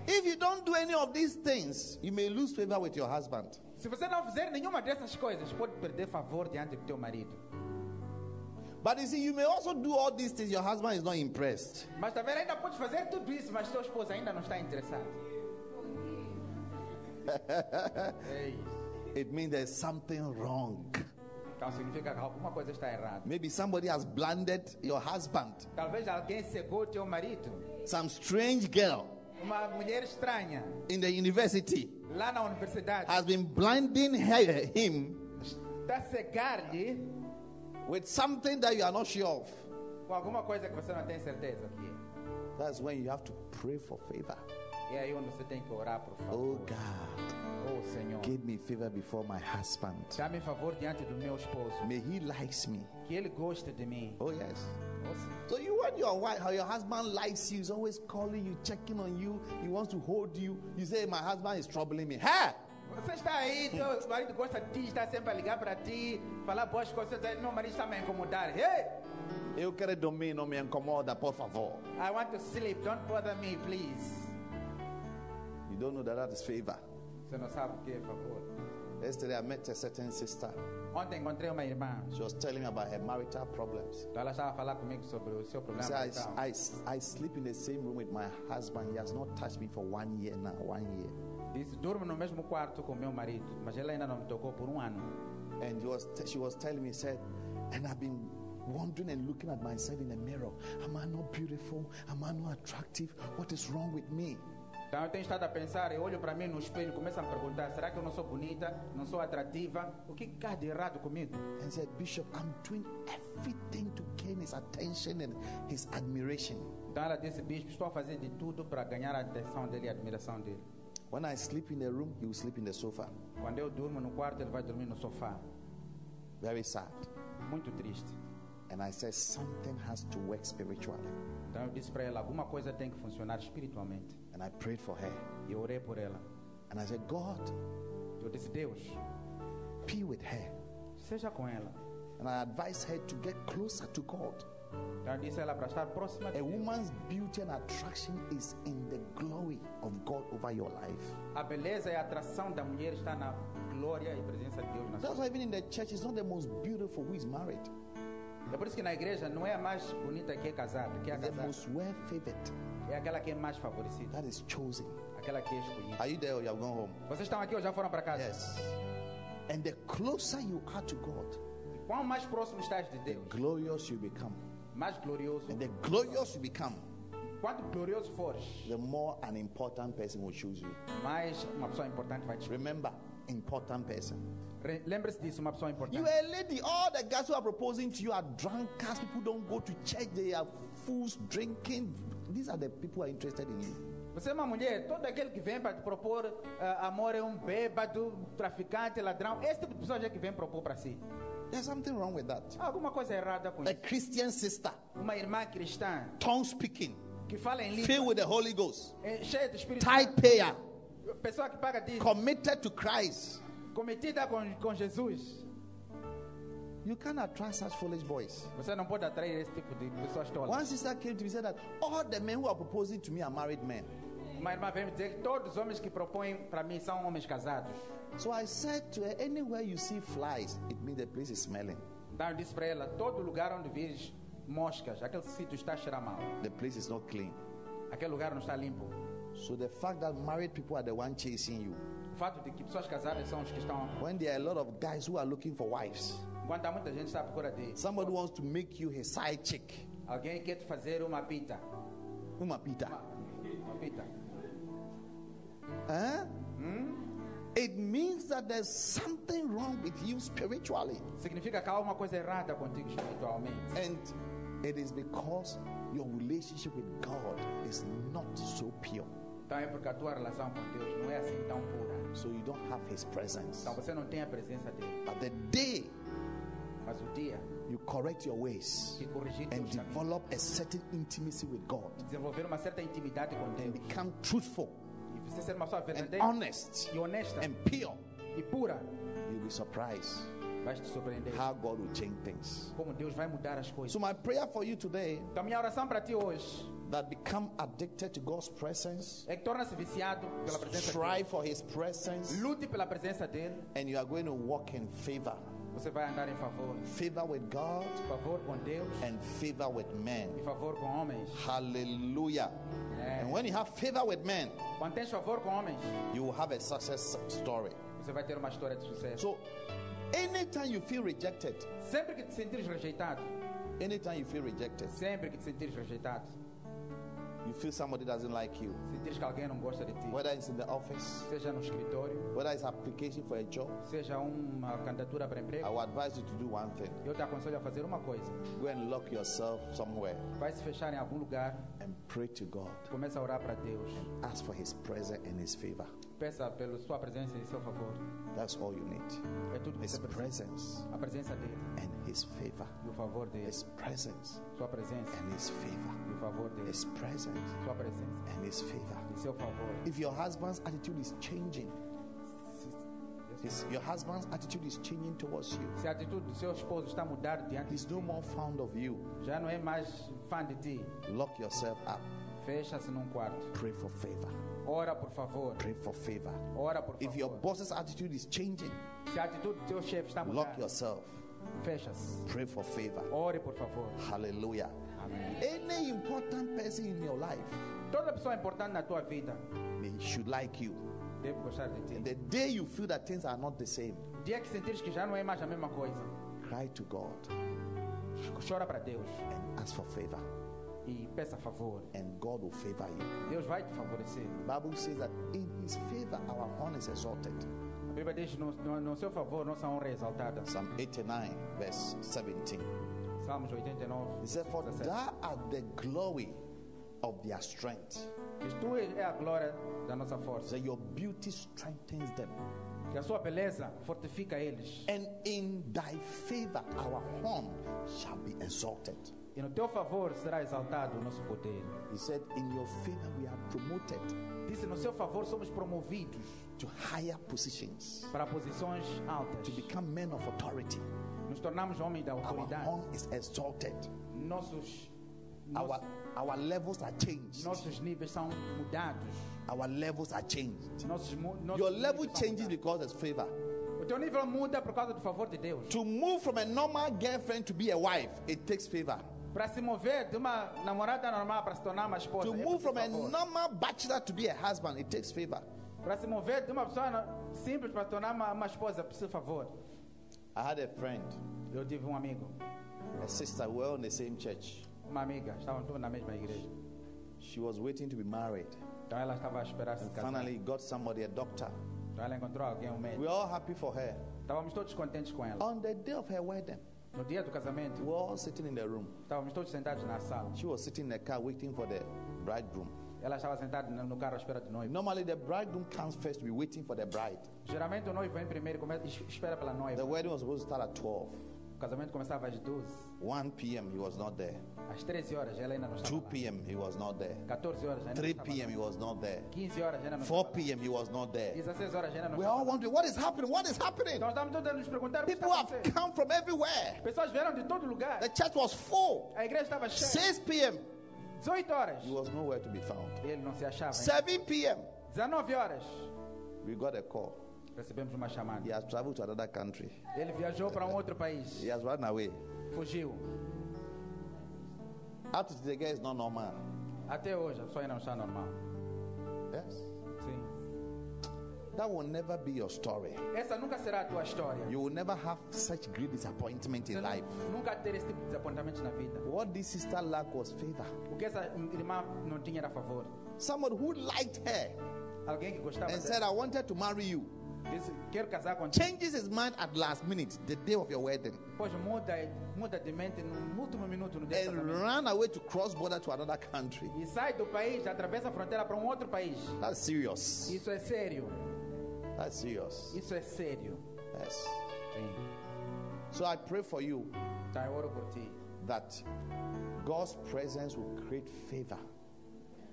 If you don't do any of these things, you may lose favor with your husband. Se você não fizer nenhuma dessas coisas, pode perder favor diante do teu marido. But you see, you may also do all these things, your husband is not impressed. Mas também ainda pode fazer tudo isso, mas teu esposo ainda não está interessado. *laughs* É isso. It means there's something wrong. Então significa que alguma coisa está errada. Maybe somebody has blinded your husband. Talvez alguém cegou teu marido. Some strange girl Uma mulher estranha in the university lá na universidade has been blinding her, him está a cegar-lhe with something that you are not sure of. com alguma coisa que você não tem certeza que. That's when you have to pray for favor. É aí onde você tem que orar por Oh favor. God, Oh Senhor, give me favor before my husband. dá-me favor diante do meu esposo. May he likes me. Que ele goste de mim. Oh yes. Oh. So you when your wife, how your husband likes you, he's always calling you, checking on you, he wants to hold you. You say, My husband is troubling me. Hey! Você está aí, teu marido gosta de ti, está sempre a ligar para ti, falar boas coisas, meu marido está me incomodar. Hey, Eu quero dormir, não me incomoda, por favor. I want to sleep, don't bother me, please. You don't know that that is favor. Você não sabe o que é favor. Yesterday I met a certain sister. Ontem encontrei uma irmã, She was telling me about her marital problems. ela estava a falar comigo sobre o seu problema. marital. I, I, I sleep in the same room with my husband. He has not touched me for one year now. One year. Disse, durmo no mesmo quarto com meu marido, mas ele ainda não me tocou por um ano. And he was she was telling me, said, and I've been wondering and looking at myself in the mirror. Am I not beautiful? Am I not attractive? What is wrong with me? Então eu tenho estado a pensar, eu olho para mim no espelho e começo a me perguntar, será que eu não sou bonita, não sou atrativa? O que há de errado comigo? And said, Bishop, I'm doing everything to gain his attention and his admiration. Então ela disse, bispo, estou a fazer de tudo para ganhar a atenção dele e a admiração dele. When I sleep in the room, he will sleep in the sofa. Quando eu durmo no quarto, ele vai dormir no sofá. Very sad. Muito triste. And I said, something has to work spiritually. Então eu disse para ela, alguma coisa tem que funcionar espiritualmente. And I prayed for her. Eu orei por ela. And I said, God, Eu disse, Deus, be with her. seja com ela. And I advised her to get closer to God. Então disse a ela para estar próxima de A woman's beauty and attraction is in the glory of God over your life. A beleza e a atração da mulher está na glória e presença de Deus na sua That's why even in the church, it's not the most beautiful who is married. É por isso que na igreja não é a mais bonita que é casada, que é a the casada. most well favored É aquela que é mais favorecida, that is chosen. aquela que é escolhida. Are you there or you have gone home? Vocês estão aqui ou já foram para casa? Yes. And the closer you are to God, E quão mais próximo estás de the Deus, glorious you become. mais glorioso. And the glorious you become, Quanto glorioso fores, the more an important person will choose you. mais uma pessoa importante vai te escolher. Remember, important person. Re- Lembre-se disso, uma pessoa You are a lady. All the guys who are proposing to you are drunkards. People don't go to church. They are fools drinking. These are the people who are interested in you. Você é uma mulher, todo aquele que vem para te propor ah, amor é um bêbado, traficante, ladrão. Esse tipo de pessoa é que vem propor para si. There's something wrong with that. Alguma coisa errada com A isso. Christian sister, Uma irmã cristã tongue speaking, que fala em língua, filled with the Holy Ghost, é cheia do Espírito tithe payer, pessoa que paga dízimo, committed to Christ. Cometida com, com Jesus. You can't attract such foolish boys. Você não pode atrair esse tipo de pessoas tolas. One sister came to me and said that all the men who are proposing to me are married men. Uma irmã veio me dizer que todos os homens que propõem para mim são homens casados. So I said to her, anywhere you see flies, it means the place is smelling. Então eu disse para ela, todo lugar onde vires moscas, aquele sítio está a cheirar mal. The place is not clean. Aquele lugar não está limpo. So the fact that married people are the one chasing you, O fato de que pessoas casadas são os que estão... when there are a lot of guys who are looking for wives, Enquanto há muita gente está à procura de somebody wants to make you his side chick. alguém quer te fazer uma pita. Uma pita. Uma, uma pita. Huh? It means that there's something wrong with you spiritually. Significa que há alguma coisa errada contigo espiritualmente. And it is because your relationship with God is not so pure. Então é porque a tua relação com Deus não é assim tão pura. So you don't have his presence. Então você não tem a presença dele. But the day Mas o dia you correct your ways and caminhos, develop a certain intimacy with God desenvolver uma certa intimidade com and Deus become truthful e você ser uma pessoa and verdadeira honest e honesta and pure, e pura, you'll be surprised vais te surpreender how God will change things. como Deus vai mudar as coisas. So my prayer for you today Então minha oração para ti hoje that become addicted to God's presence, é que torna-se viciado pela presença strive for his presence, Lute pela presença dele. and you are going to walk in favor. Você vai andar em favor. Favor with God Favor com Deus and favor with men. e favor com homens. Hallelujah. And when you have favor with men, Quando tens favor com homens, you will have a success story. você vai ter uma história de sucesso. So, anytime you feel rejected, Sempre que te sentires rejeitado, anytime you feel rejected, sempre que te sentires rejeitado, you feel somebody doesn't like you, sentires que alguém não gosta de ti, whether it's in the office, seja no escritório, whether it's application for a job, seja uma candidatura para I emprego, will advise you to do one thing. eu te aconselho a fazer uma coisa. Go and lock yourself somewhere Vai se fechar em algum lugar, and pray to God. começa a orar para Deus. Ask for his presence and his favor. Peça pela sua presença e seu favor. That's all you need. É tudo que His você precisa. presence A presença dele and his favor. e o favor dele. His presence Sua presença and his favor. e o favor dele. His presence Sua presença and his favor. e seu favor. If your husband's attitude is changing, his, your husband's attitude is changing towards you. Se a atitude do seu esposo está a mudar diante de He's no more fond of you. já não é mais fã de ti, Lock yourself up. fecha-se num quarto. Pray for favor. Ora, por favor. Pray for favor. Ora, por If your favor. boss's attitude is changing, Se a atitude do seu chefe está a lock yourself. fecha-se. Pray for favor. Ore, por favor. Hallelujah. Amém. Any important person in your life, Toda pessoa importante na tua vida they should like you. deve gostar de ti. The day you feel that things are not the same, dia que sentires que já não é mais a mesma coisa, cry to God chora para Deus and ask for favor, e peça favor. and God will favor you. Deus vai te favorecer. The Bible says that in His favor our horn is exalted. A Bíblia diz: no, no, no seu favor, nossa honra é exaltada. Psalm 89, verse 17. Salmos 89. He said, For 17. thou art the glory of their strength. Tu é a glória da nossa força. So your beauty strengthens them. Que a sua beleza fortifica eles. And in thy favor our horn shall be exalted. E no teu favor será exaltado o nosso poder. He said, In your favor we are promoted Disse: No seu favor somos promovidos to higher positions, para posições altas. to become men of authority. Nos tornamos homens da Our autoridade. horn is exalted. Nossos, Our, nossos, our levels are changed. nossos níveis são mudados. Our levels are changed. Nossos, nossos Your level changes because there's favor. O teu nível muda por causa do favor de Deus. To move from a normal girlfriend to be a wife, it takes favor. Para se mover de uma namorada normal para se tornar uma esposa. To é move from a normal bachelor to be a husband, it takes favor. Para se mover de uma pessoa simples para se tornar uma, uma esposa, precisa favor. I had a friend, Eu tive um amigo, a sister, we were in the same church. uma amiga, estavam todos na mesma igreja. She was waiting to be married. Então ela estava a esperar se casar. finally got somebody, a doctor. Então ela encontrou alguém, um We médico. were all happy for her. Estávamos todos contentes com ela. On the day of her wedding, No dia do casamento, we were all sitting in the room. estávamos todos sentados na sala. She was sitting in the car waiting for the bridegroom. Ela estava sentada no carro à espera do noivo. Normally, the bridegroom comes first to be waiting for the bride. Geralmente o noivo vem primeiro e espera pela noiva. The wedding was supposed to start at 12. O casamento começava às 12. 1 p.m., he was not there. Às 13 horas ela ainda não 2 estava lá. p.m., he was not there. 14 horas ainda 3 p.m., he was not there. 15 horas ainda não 4 p.m., he was not there. 16 horas ainda não We all wondering, what is happening? What is happening? Então estamos todos nos perguntar People have come from everywhere. Pessoas vieram de todo lugar. The church was full. A igreja estava cheia. 6 p.m., 18 horas. he was nowhere to be found. Ele não se achava. 7 p.m., 19 horas. we got a call. Recebemos uma chamada. He has traveled to another country. Ele viajou para um outro país. He has run away. Fugiu. Up to the guy is not normal. Até hoje, a pessoa não está normal. Yes. Sim. That will never be your story. Essa nunca será a tua história. You will never have such great disappointment in life. nunca ter esse tipo de desapontamento na vida. What this sister lacked was favor. O que essa irmã não tinha era favor. Someone who liked her Alguém que gostava and dela. said, I wanted to marry you, Quero casar contigo. changes his mind at last minute, the day of your wedding, Depois muda, muda de mente no último minuto no dia and ran away to cross border to another country. E sai do país, atravessa a fronteira para um outro país. That's serious. Isso é sério. That's serious. Isso é sério. Yes. Sim. So I pray for you eu oro por ti. that God's presence will create favor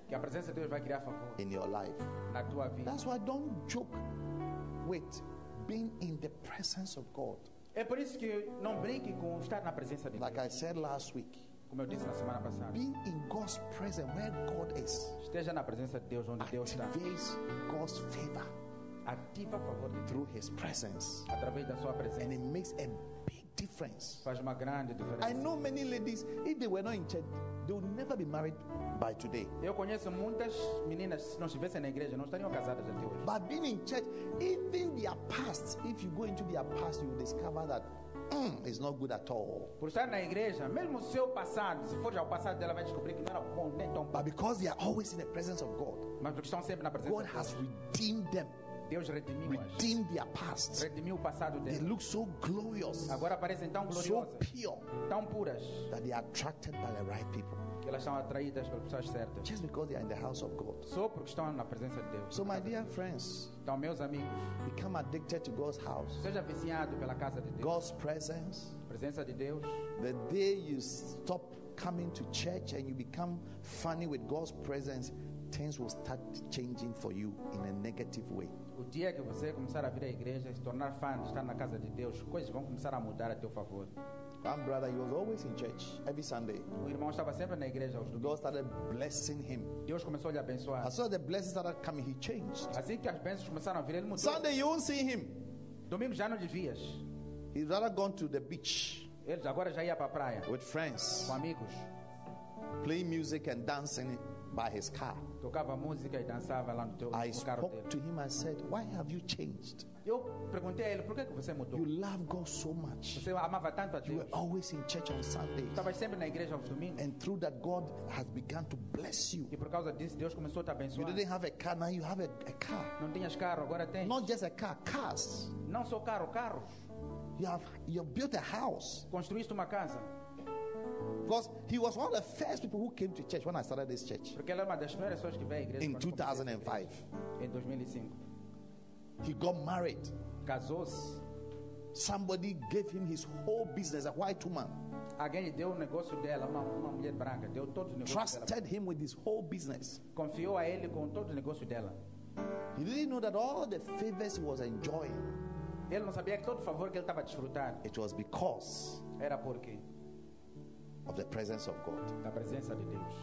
Que a presença de Deus vai criar favor in your life. na tua vida. That's why don't joke with being in the presence of God. É por isso que não brinque com estar na presença de Deus. Like I said last week, Como eu disse na semana passada. being in God's presence where God is Esteja na presença de Deus, onde Deus está. activates God's favor Ativa a favor de Deus. through His presence, Através da sua and it makes a big difference. Faz uma grande I diferença. know many ladies, if they were not in church, they would never be married by today. Eu conheço muitas meninas, se não estivessem na igreja, não estariam casadas até hoje. But being in church, even their past, if you go into their past, you will discover that mm, it's not good at all. Por estar na igreja, mesmo o seu passado, se for ao passado dela, vai descobrir que não era bom, nem tão bom. But because they are always in the presence of God, Mas porque estão sempre na presença God de Deus. has redeemed them, Deus redimiu-as. redeemed their past. Redimiu o passado They look so glorious, Agora parecem tão so pure, tão puras, that they are attracted by the right people que elas são atraídas pelas pessoas certas. just because they are in the house of God. Só porque estão na presença de Deus. So, my dear friends, Então, meus amigos, become addicted to God's house, seja viciado pela casa de Deus, God's presence. presença de Deus. The day you stop coming to church and you become funny with God's presence, things will start changing for you in a negative way. O dia que você começar a vir à igreja, se tornar fã, estar na casa de Deus, coisas vão começar a mudar a teu favor. One brother, he was always in church every Sunday. O irmão estava sempre na igreja aos domingos. God started blessing him. Deus começou a lhe abençoar. As soon as the blessings started coming, he changed. Assim que as bênçãos começaram a vir, ele mudou. Sunday, you won't see him. Domingo já não lhe vias. He's rather gone to the beach Ele agora já ia para a praia with friends, com amigos. playing music and dancing by his car. Tocava música e dançava lá no, teu, I no carro spoke dele. to him. I said, Why have you changed? Eu perguntei a ele, por que, que você mudou? You love God so much. Você amava tanto a You Deus. were always in church on Sundays. Estavas sempre na igreja aos domingos. And through that, God has begun to bless you. E por causa disso, Deus começou a te You abençoar. didn't have a car, now you have a, a car. Não tinhas carro, agora tens. Not just a car, cars. Não só carro, carros. You have you have built a house. Construíste uma casa. Because he was one of the first people who came to church when I started this church Porque ele é uma das primeiras pessoas que veio à igreja in quando comecei essa 2005. igreja, em 2005. He got married. Casou-se. Somebody gave him his whole business, a white woman. Alguém deu o negócio dela, uma, uma mulher branca, deu negócios dela. Trusted him with his whole business. Confiou a ele com todos os negócios dela. He didn't know that all the favors he was enjoying, Ele não sabia que todo o favor que ele estava a desfrutar it was because era porque of the presence of God. da presença de Deus.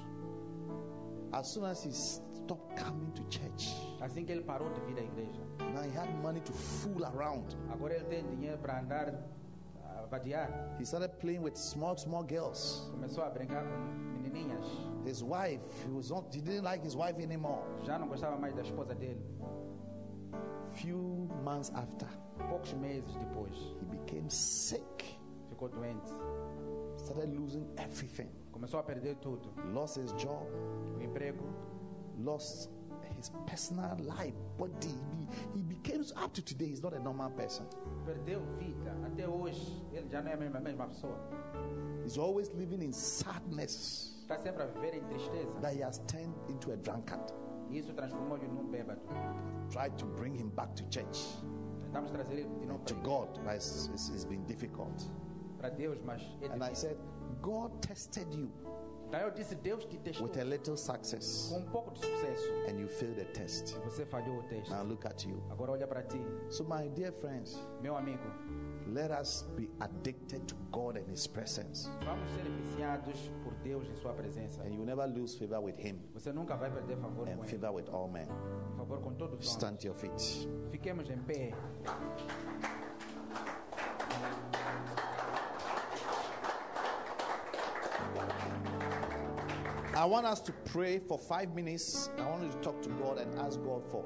As soon as he stopped coming to church, Assim que ele parou de vir à igreja. now he had money to fool around. Agora ele tem dinheiro para andar ah, vadiar. He started playing with small, small girls. Começou a brincar com menininhas. His wife, he was not, he didn't like his wife anymore. Já não gostava mais da esposa dele. Few months after, Poucos meses depois, he became sick, ficou doente. Started losing everything. Começou a perder tudo. Lost his job, O emprego, lost his personal life, body. He, became up to today. He's not a normal person. perdeu vida. Até hoje, ele já não é a mesma, a mesma pessoa. He's always living in sadness Está sempre a viver em tristeza. that he has turned into a drunkard. Isso transformou-lhe num bêbado. Tried to bring him back to church, Tentamos trazer ele de novo to God, but it's, it's, it's been difficult. Para Deus, mas é And I said, God tested you Daí eu disse, Deus te testou with a little success, com um pouco de sucesso. and you failed the test. E você falhou o teste. Now look at you. Agora olha para ti, So, my dear friends, meu amigo. let us be addicted to God and His presence, Vamos ser viciados por Deus em sua presença. and you will never lose favor with Him Você nunca vai perder favor and com ele. favor with all men. Favor com todos os Stand to your feet. Fiquemos em pé. I want us to pray for five minutes. I want you to talk to God and ask God for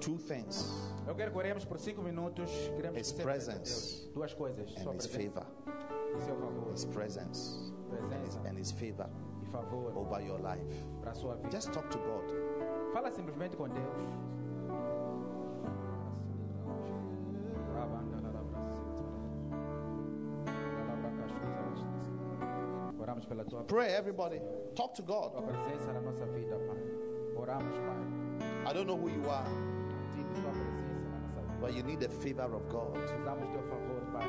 two things Eu quero que oremos por cinco minutos. Queremos His que você peça a presence Deus duas coisas: sua and His presença favor. e seu favor. His presence and His, Presença and his favor e favor over your life. para a sua vida. Just talk to God. Fala simplesmente com Deus. Pela tua Pray, everybody. Talk to tua God. presença na nossa vida, Pai. Oramos, Pai. I don't know who you are, Pedindo tua presença na nossa vida. but you need the favor of God. Precisamos do teu favor, Pai,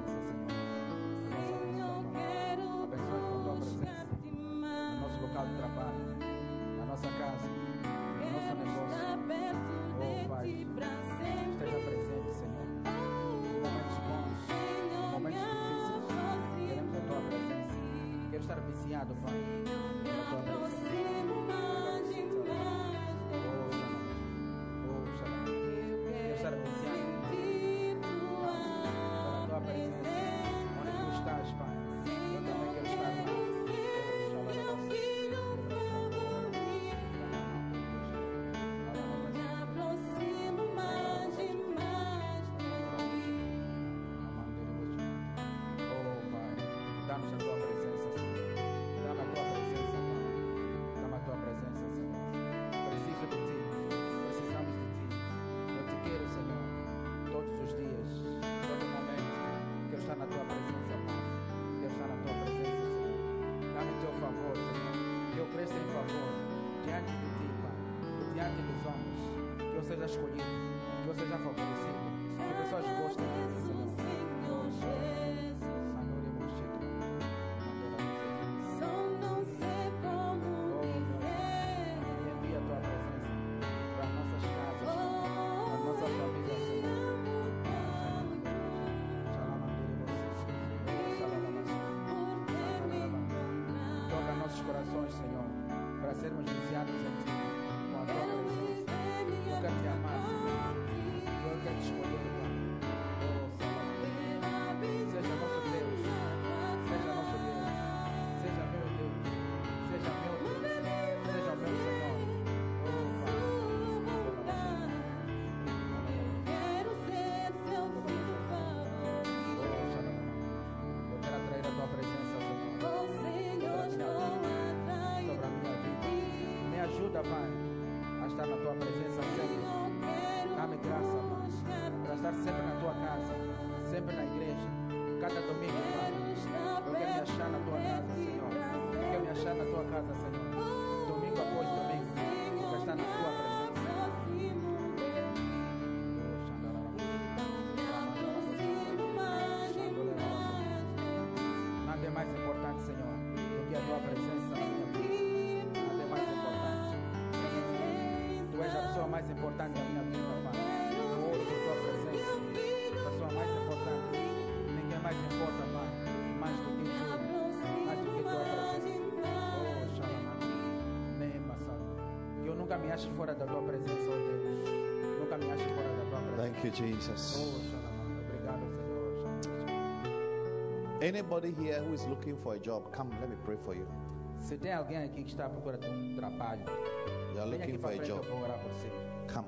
Viciado, Pai, corações, Senhor, para sermos viciados em Ti, me ache fora da tua presença, oh Deus. Nunca me ache fora da tua presença. Thank you, Jesus. Oh. Obrigado, Senhor. Anybody here who is looking for a job, come, let me pray for you. Se tem alguém aqui que está à procura de um trabalho, You are looking for a job, come.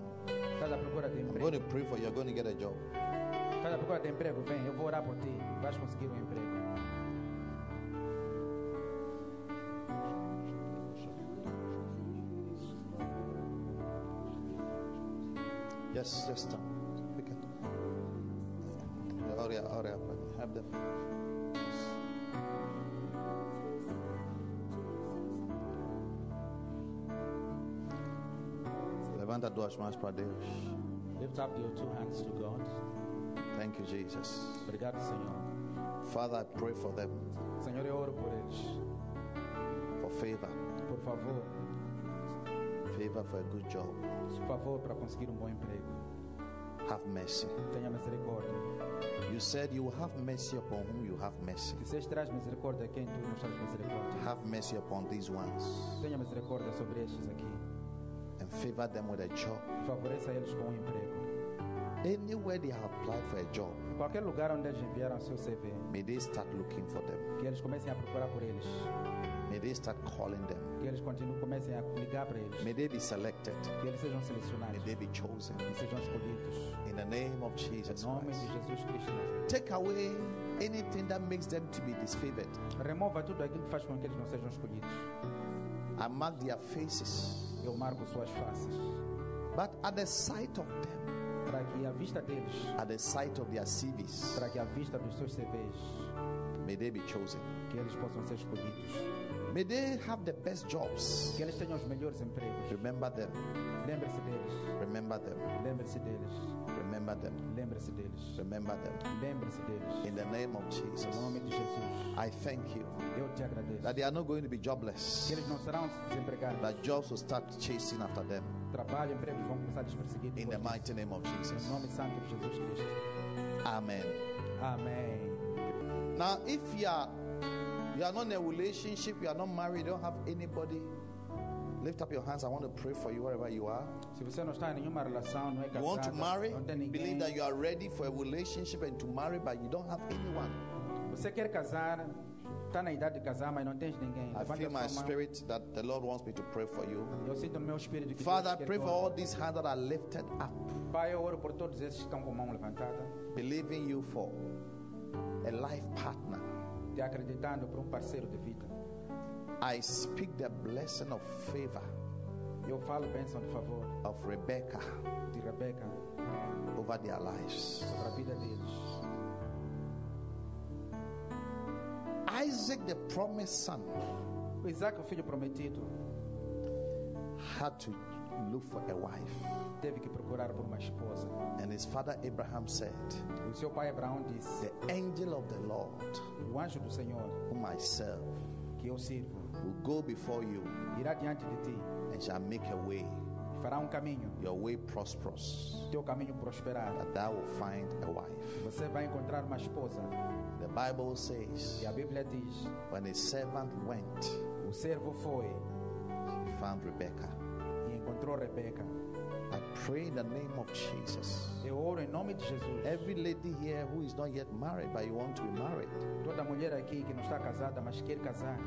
Estás à procura de I'm emprego? going to pray for you. You're going to get a job. Estás à procura de emprego? Vem, eu vou orar por ti. Vais conseguir um emprego. Yes, just stop. Pick it. Hurry up, hurry up. Have them. Levanta duas mãos para Deus. Lift up your two hands to God. Thank you, Jesus. Obrigado, Senhor. Father, I pray for them Senhor, eu oro por eles. for favor, Por favor, favor for a good job. por favor, para conseguir um bom emprego. Have mercy. Tenha misericórdia. You said you will have mercy upon whom you have mercy. Disseste traz misericórdia quem tu mostras misericórdia. Have mercy upon these ones Tenha misericórdia sobre estes aqui. and favor them with a job. Favoreça eles com um emprego. Anywhere they have applied for a job, qualquer lugar onde eles enviaram seu CV, may they start looking for them. que eles comecem a procurar por eles. May they start calling them. Que eles continuem, comecem a ligar para eles. May they be selected. Que eles sejam May selecionados. they be chosen. E sejam escolhidos. In the name of Em Jesus nome Christ. de Jesus Cristo. Take away anything that makes them to be disfavored. Remova tudo aquilo que faz com que eles não sejam escolhidos. I mark their faces. Eu marco suas faces. But at the sight of them, Para que a vista deles, at the sight of their CVs, para que a vista dos seus CVs, may they be chosen. que eles possam ser escolhidos. May they have the best jobs. Que eles tenham os melhores empregos. Remember them. Lembre-se deles. Remember them. Lembre-se deles. Remember them. Lembre-se deles. Remember them. Lembre-se deles. In the name of Em Jesus. nome de Jesus. I thank you Eu te agradeço. that they are not going to be jobless. Que eles não serão desempregados. That jobs will start chasing after them. Trabalho, empregos vão começar a desperseguir. In the mighty name of. Jesus. Em nome santo de Jesus Cristo. Amen. Amém. Now, if you are you are not in a relationship, you are not married, you don't have anybody, lift up your hands. I want to pray for you wherever you are. Se você não está em nenhuma relação, não é You want to marry, believe that you are ready for a relationship and to marry, but you don't have anyone. você quer casar, está na idade de casar, mas não tens ninguém. I feel my spirit that the Lord wants me to pray for you. Eu sinto no meu espírito que Father, quer pray for all these hands that are lifted up, Pai, eu oro por todos esses que estão com a mão levantada, believing you for a life partner. Te acreditando por um parceiro de vida. I speak the blessing of favor Eu falo bênção de favor of Rebecca de Rebeca over their lives. sobre a vida deles. Isaac, the promised son, Isaac, o filho prometido, had to look for a wife. teve que procurar por uma esposa. And his father Abraham said, O seu pai Abraão disse: The angel of the Lord, O anjo do Senhor, whom I serve, que eu sirvo, will go before you irá diante de ti and shall make a way, fará um caminho, your way prosperous, teu caminho prosperar. that thou will find a wife. Você vai encontrar uma esposa. The Bible says, E a Bíblia diz: when his servant went, O servo foi he found Rebecca. Encontrou Rebeca. I pray in the name of Jesus. Eu oro em nome de Jesus. Every lady here who is not yet married, but you want to be married, Toda mulher aqui que não está casada, mas quer casar,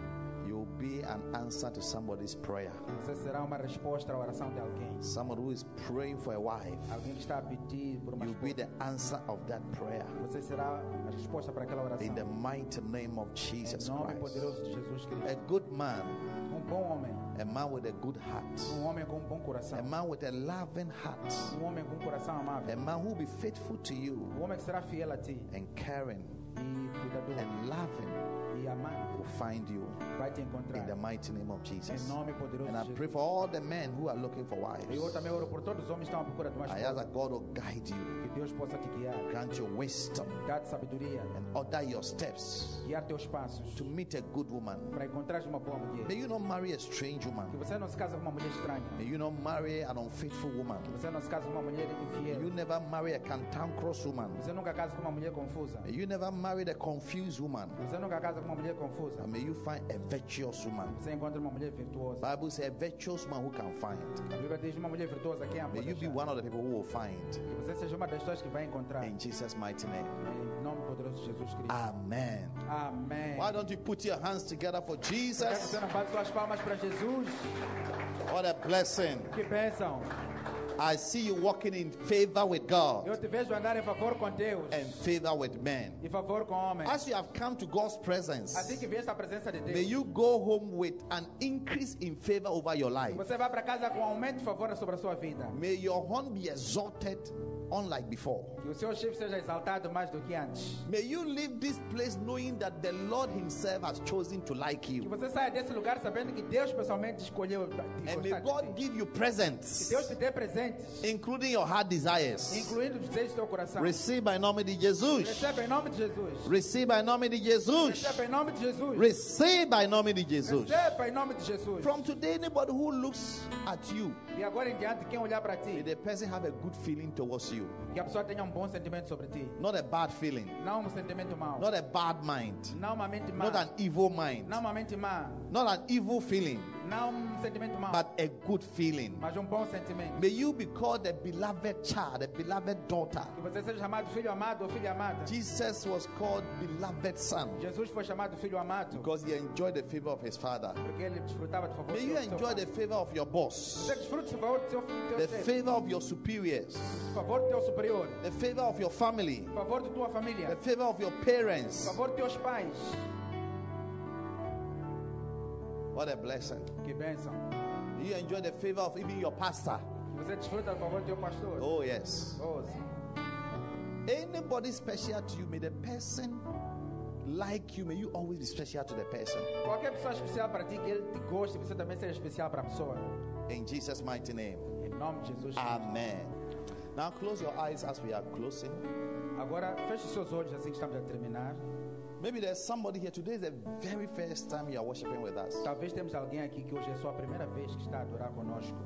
will be an answer to somebody's prayer. você será uma resposta à oração de alguém. Someone who is praying for a wife, Alguém que está a pedir por uma you'll be the answer of that prayer. Você será a resposta para aquela oração. In the mighty name of Em Jesus nome Christ. poderoso de Jesus Cristo. A good man, Um bom homem. a man with a good heart, Um homem com um bom coração. a man with a loving heart, Um homem com um coração a man who will be faithful to you Um homem que será fiel a ti and caring and loving e amado. will find you in the mighty name of Jesus. And I pray for all the men who are looking for Eu wives. também oro por todos os homens que estão à procura de uma I ask that God will guide you, grant you wisdom, and order your steps to meet a good woman. May you not marry a strange woman. May you not marry an unfaithful woman. May you never marry a cantankerous woman. May you never marry a confused woman. Você nunca casa com uma mulher confusa. And may you find a virtuous woman. Você encontra uma mulher virtuosa. Bible says a virtuous man who can find. A Bíblia diz uma mulher virtuosa quem a May you be one of the people who will find. Que você seja uma das pessoas que vai encontrar. In Jesus' mighty name. Em nome poderoso de Jesus Cristo. Amen. Amém. Why don't you put your hands together for que você Jesus? não bate suas palmas para Jesus? What a blessing. Que bênção. I see you walking in favor with God Eu te vejo andar em favor com Deus. and favor with men. Em favor com homens. As you have come to God's presence, Assim que vieste à presença de may you go home with an increase in favor over your life. Você vai para casa com aumento de favor sobre a sua vida. May your horn be exalted unlike before. Que o seu chifre seja exaltado mais do que antes. May you leave this place knowing that the Lord Himself has chosen to like Que you. você saia desse lugar sabendo que Deus pessoalmente escolheu te And may God give you Que presents, Deus te dê presentes, including your heart desires. incluindo os desejos do teu coração. Receive by nome de Jesus. Receba em nome de Jesus. Receive by nome de Jesus. Receba em nome de Jesus. Receive by nome de Jesus. Receba em nome de Jesus. From today, anybody who looks at you, E agora em diante, quem olhar para may the person have a good feeling towards you, que a pessoa tenha um bom sentimento sobre ti. not a bad feeling, Não um sentimento mau. not a bad mind, Não uma mente má. not an evil mind, Não uma mente má. not an evil feeling, Não um sentimento mau. but a good feeling. Mas um bom sentimento. May you be called a beloved child, a beloved daughter. Que você seja chamado filho amado ou filha amada. Jesus was called beloved son Jesus foi chamado filho amado because he enjoyed the favor of his father. porque ele desfrutava de favor May you enjoy the favor of your boss, Você desfruta do favor do seu teu the favor of your superiors, favor teu superior, the favor of your family, do favor de tua the família, favor of your parents. favor de teus pais. What a blessing. Que bênção. You enjoy the favor of even your pastor. Você desfruta do favor do teu pastor. Oh, yes. Oh, sim. Anybody special to you, may the person like you, may you always be special to the person. Qualquer pessoa especial para ti, que ele te goste, você também seja especial para a pessoa. In Jesus' mighty name. Em nome de Jesus. Amen. Now close your eyes as we are closing. Agora, feche seus olhos assim que estamos a terminar. Maybe there's somebody here. Today is the very first time you are worshiping with us. Talvez temos alguém aqui que hoje é a sua primeira vez que está a adorar conosco.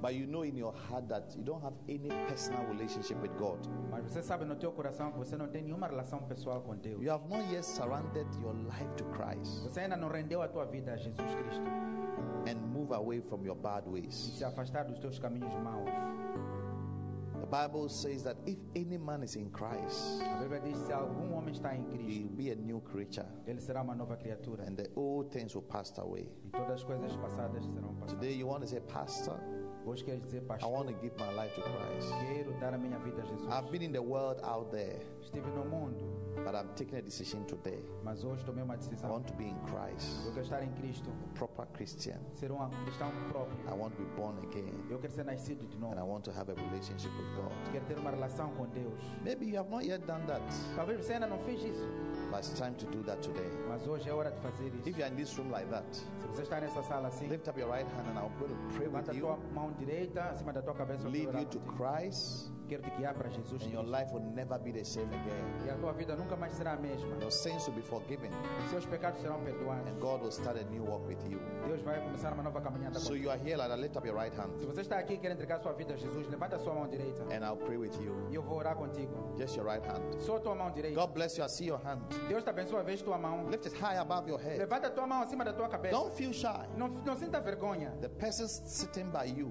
But you know in your heart that you don't have any personal relationship with God. Mas você sabe no teu coração que você não tem nenhuma relação pessoal com Deus. You have not yet surrendered your life to Christ Você ainda não rendeu a tua vida a Jesus Cristo. and move away from your bad E ways. se afastar dos teus caminhos maus. The Bible says that if any man is in Christ, A Bíblia diz se algum homem está em he Cristo, will be a new creature ele será uma nova criatura. and the old things will pass away. E todas as coisas passadas serão passadas. Today you want to say, Pastor, Hoje queres dizer, I pastor, want to give my life to Christ. quero dar a minha vida a Jesus. I've been in the world out there, Estive no mundo, but I'm taking a decision today. mas hoje tomei uma I decisão. want to be in Christ, Eu quero estar em Cristo, a proper Christian. ser um cristão próprio. I want to be born again, Eu quero ser nascido de and I novo. want to have a relationship with God. Quero ter uma relação com Deus. Maybe you have not yet done that, Talvez você ainda não fez isso, but it's time to do that today. mas hoje é hora de fazer isso. If you are in this room like that, Se você está nessa sala assim, lift up your right hand and I'm going to pray levanta with a tua you, mão direita acima da tua cabeça. lead you to. Christ, Quero te guiar para Jesus and your life will never be the same again. E a tua vida nunca mais será a mesma. Your sins will be forgiven, Os seus pecados serão perdoados. and God will start a new walk with you. Deus vai começar uma nova caminhada So you are here, lift up your right Se hand, você está aqui e quer entregar sua vida a Jesus, levanta a sua mão direita. and I'll pray with you. E eu vou orar contigo. Just your right hand. Só a tua mão direita. God bless you. I see your hand. Deus te abençoe, veja tua mão. Lift it high above your head. Levanta a tua mão acima da tua cabeça. Don't feel shy. Não, não sinta vergonha. The person sitting by you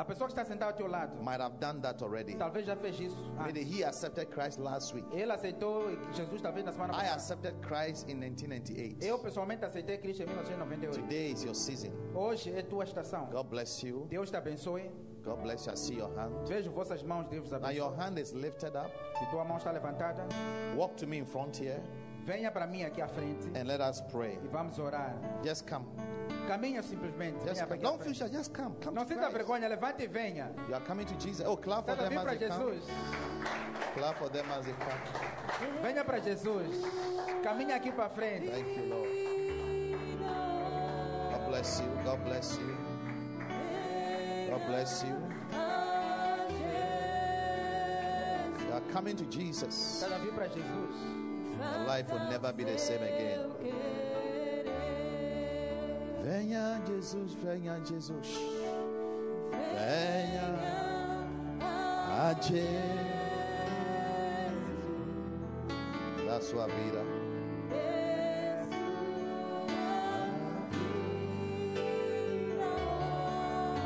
A pessoa que está sentada ao teu lado, might have done that already. talvez já fez isso. Maybe he accepted Christ last week. Ele aceitou Jesus talvez na semana I passada. accepted Christ in 1998. Eu pessoalmente aceitei Cristo em 1998. Today is your season. Hoje é tua estação. God bless you. Deus te abençoe. God bless you. I see your hand. Vejo vossas mãos, Deus vos Now your abençoe. hand is lifted up. Se tua mão está levantada, Walk to me in front here venha para mim aqui à frente and let us pray. e vamos orar. Just come. Caminha simplesmente. Just Venha Don't feel shy. Just come. Come Não sinta vergonha, levante e venha. You are coming to Jesus. Oh, clap for Você them as they come. Jesus. Clap for them as they come. Venha para Jesus. Caminha aqui para frente. Thank you, Lord. God bless you. God bless you. God bless you. You are coming to Jesus. Jesus. Your life will never be the same again. Venha Jesus, venha Jesus. Venha a Jesus. Da sua vida.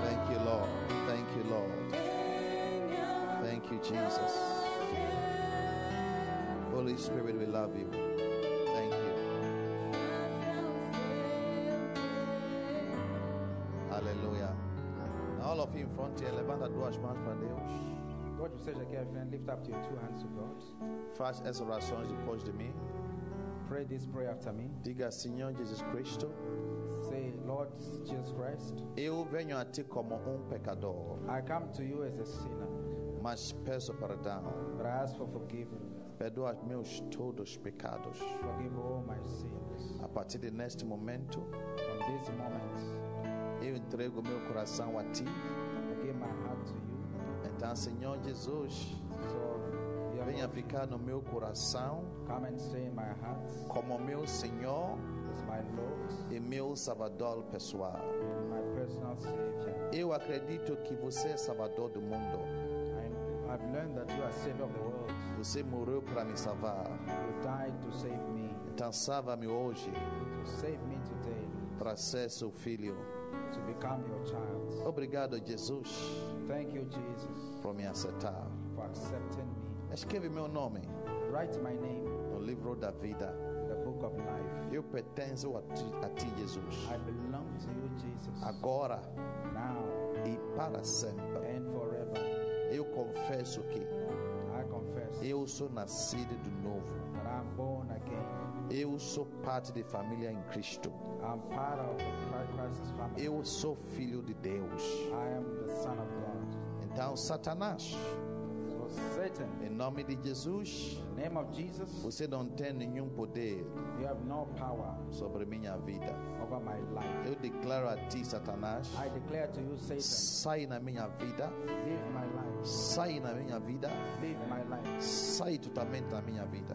Thank you, Lord. Thank you, Lord. Thank you, Jesus. Holy Spirit, we love you. Aleluia. Now, all of you in front here, levanta duas mãos para Deus. Todos vocês aqui à frente, lift up your two hands to God. Faz essa oração depois de mim. Pray this prayer after me. Diga, Senhor Jesus Cristo, Say, Lord Jesus Christ, eu venho a ti como um pecador, I come to you as a sinner, mas peço perdão. but I ask for forgiveness. Perdoa meus todos os pecados. Forgive all my sins. A partir de neste momento, From this moment, eu entrego meu coração a ti. You. Então, Senhor Jesus, venha ficar no meu coração come and stay in my heart como meu Senhor e meu Salvador pessoal. Eu acredito que você é Salvador do mundo. And I've learned that you are Savior of the world. Você morreu para me salvar. You died to save me. Então, salva-me hoje To save me today. para ser seu filho. To become your child. Obrigado, Jesus, Thank you, Jesus, por me aceitar. for accepting me. Escreve meu nome Write my name no livro da vida. in the book of life. Eu pertenço a ti, a ti, Jesus. I belong to you, Jesus, Agora now e para sempre. and forever. Eu confesso que I confess eu sou nascido de novo. that I'm born again. Eu sou parte de família em Cristo. I'm part of Christ's family. Eu sou filho de Deus. I am the Son of God. Então, Satanás, Satan. Em nome de Jesus, Jesus, você não tem nenhum poder you have no power sobre minha vida. over my life. Eu declaro a ti, Satanás, I declare to you, Satan, sai na minha vida, leave my life. sai na minha vida, Leave my life. sai totalmente da minha vida.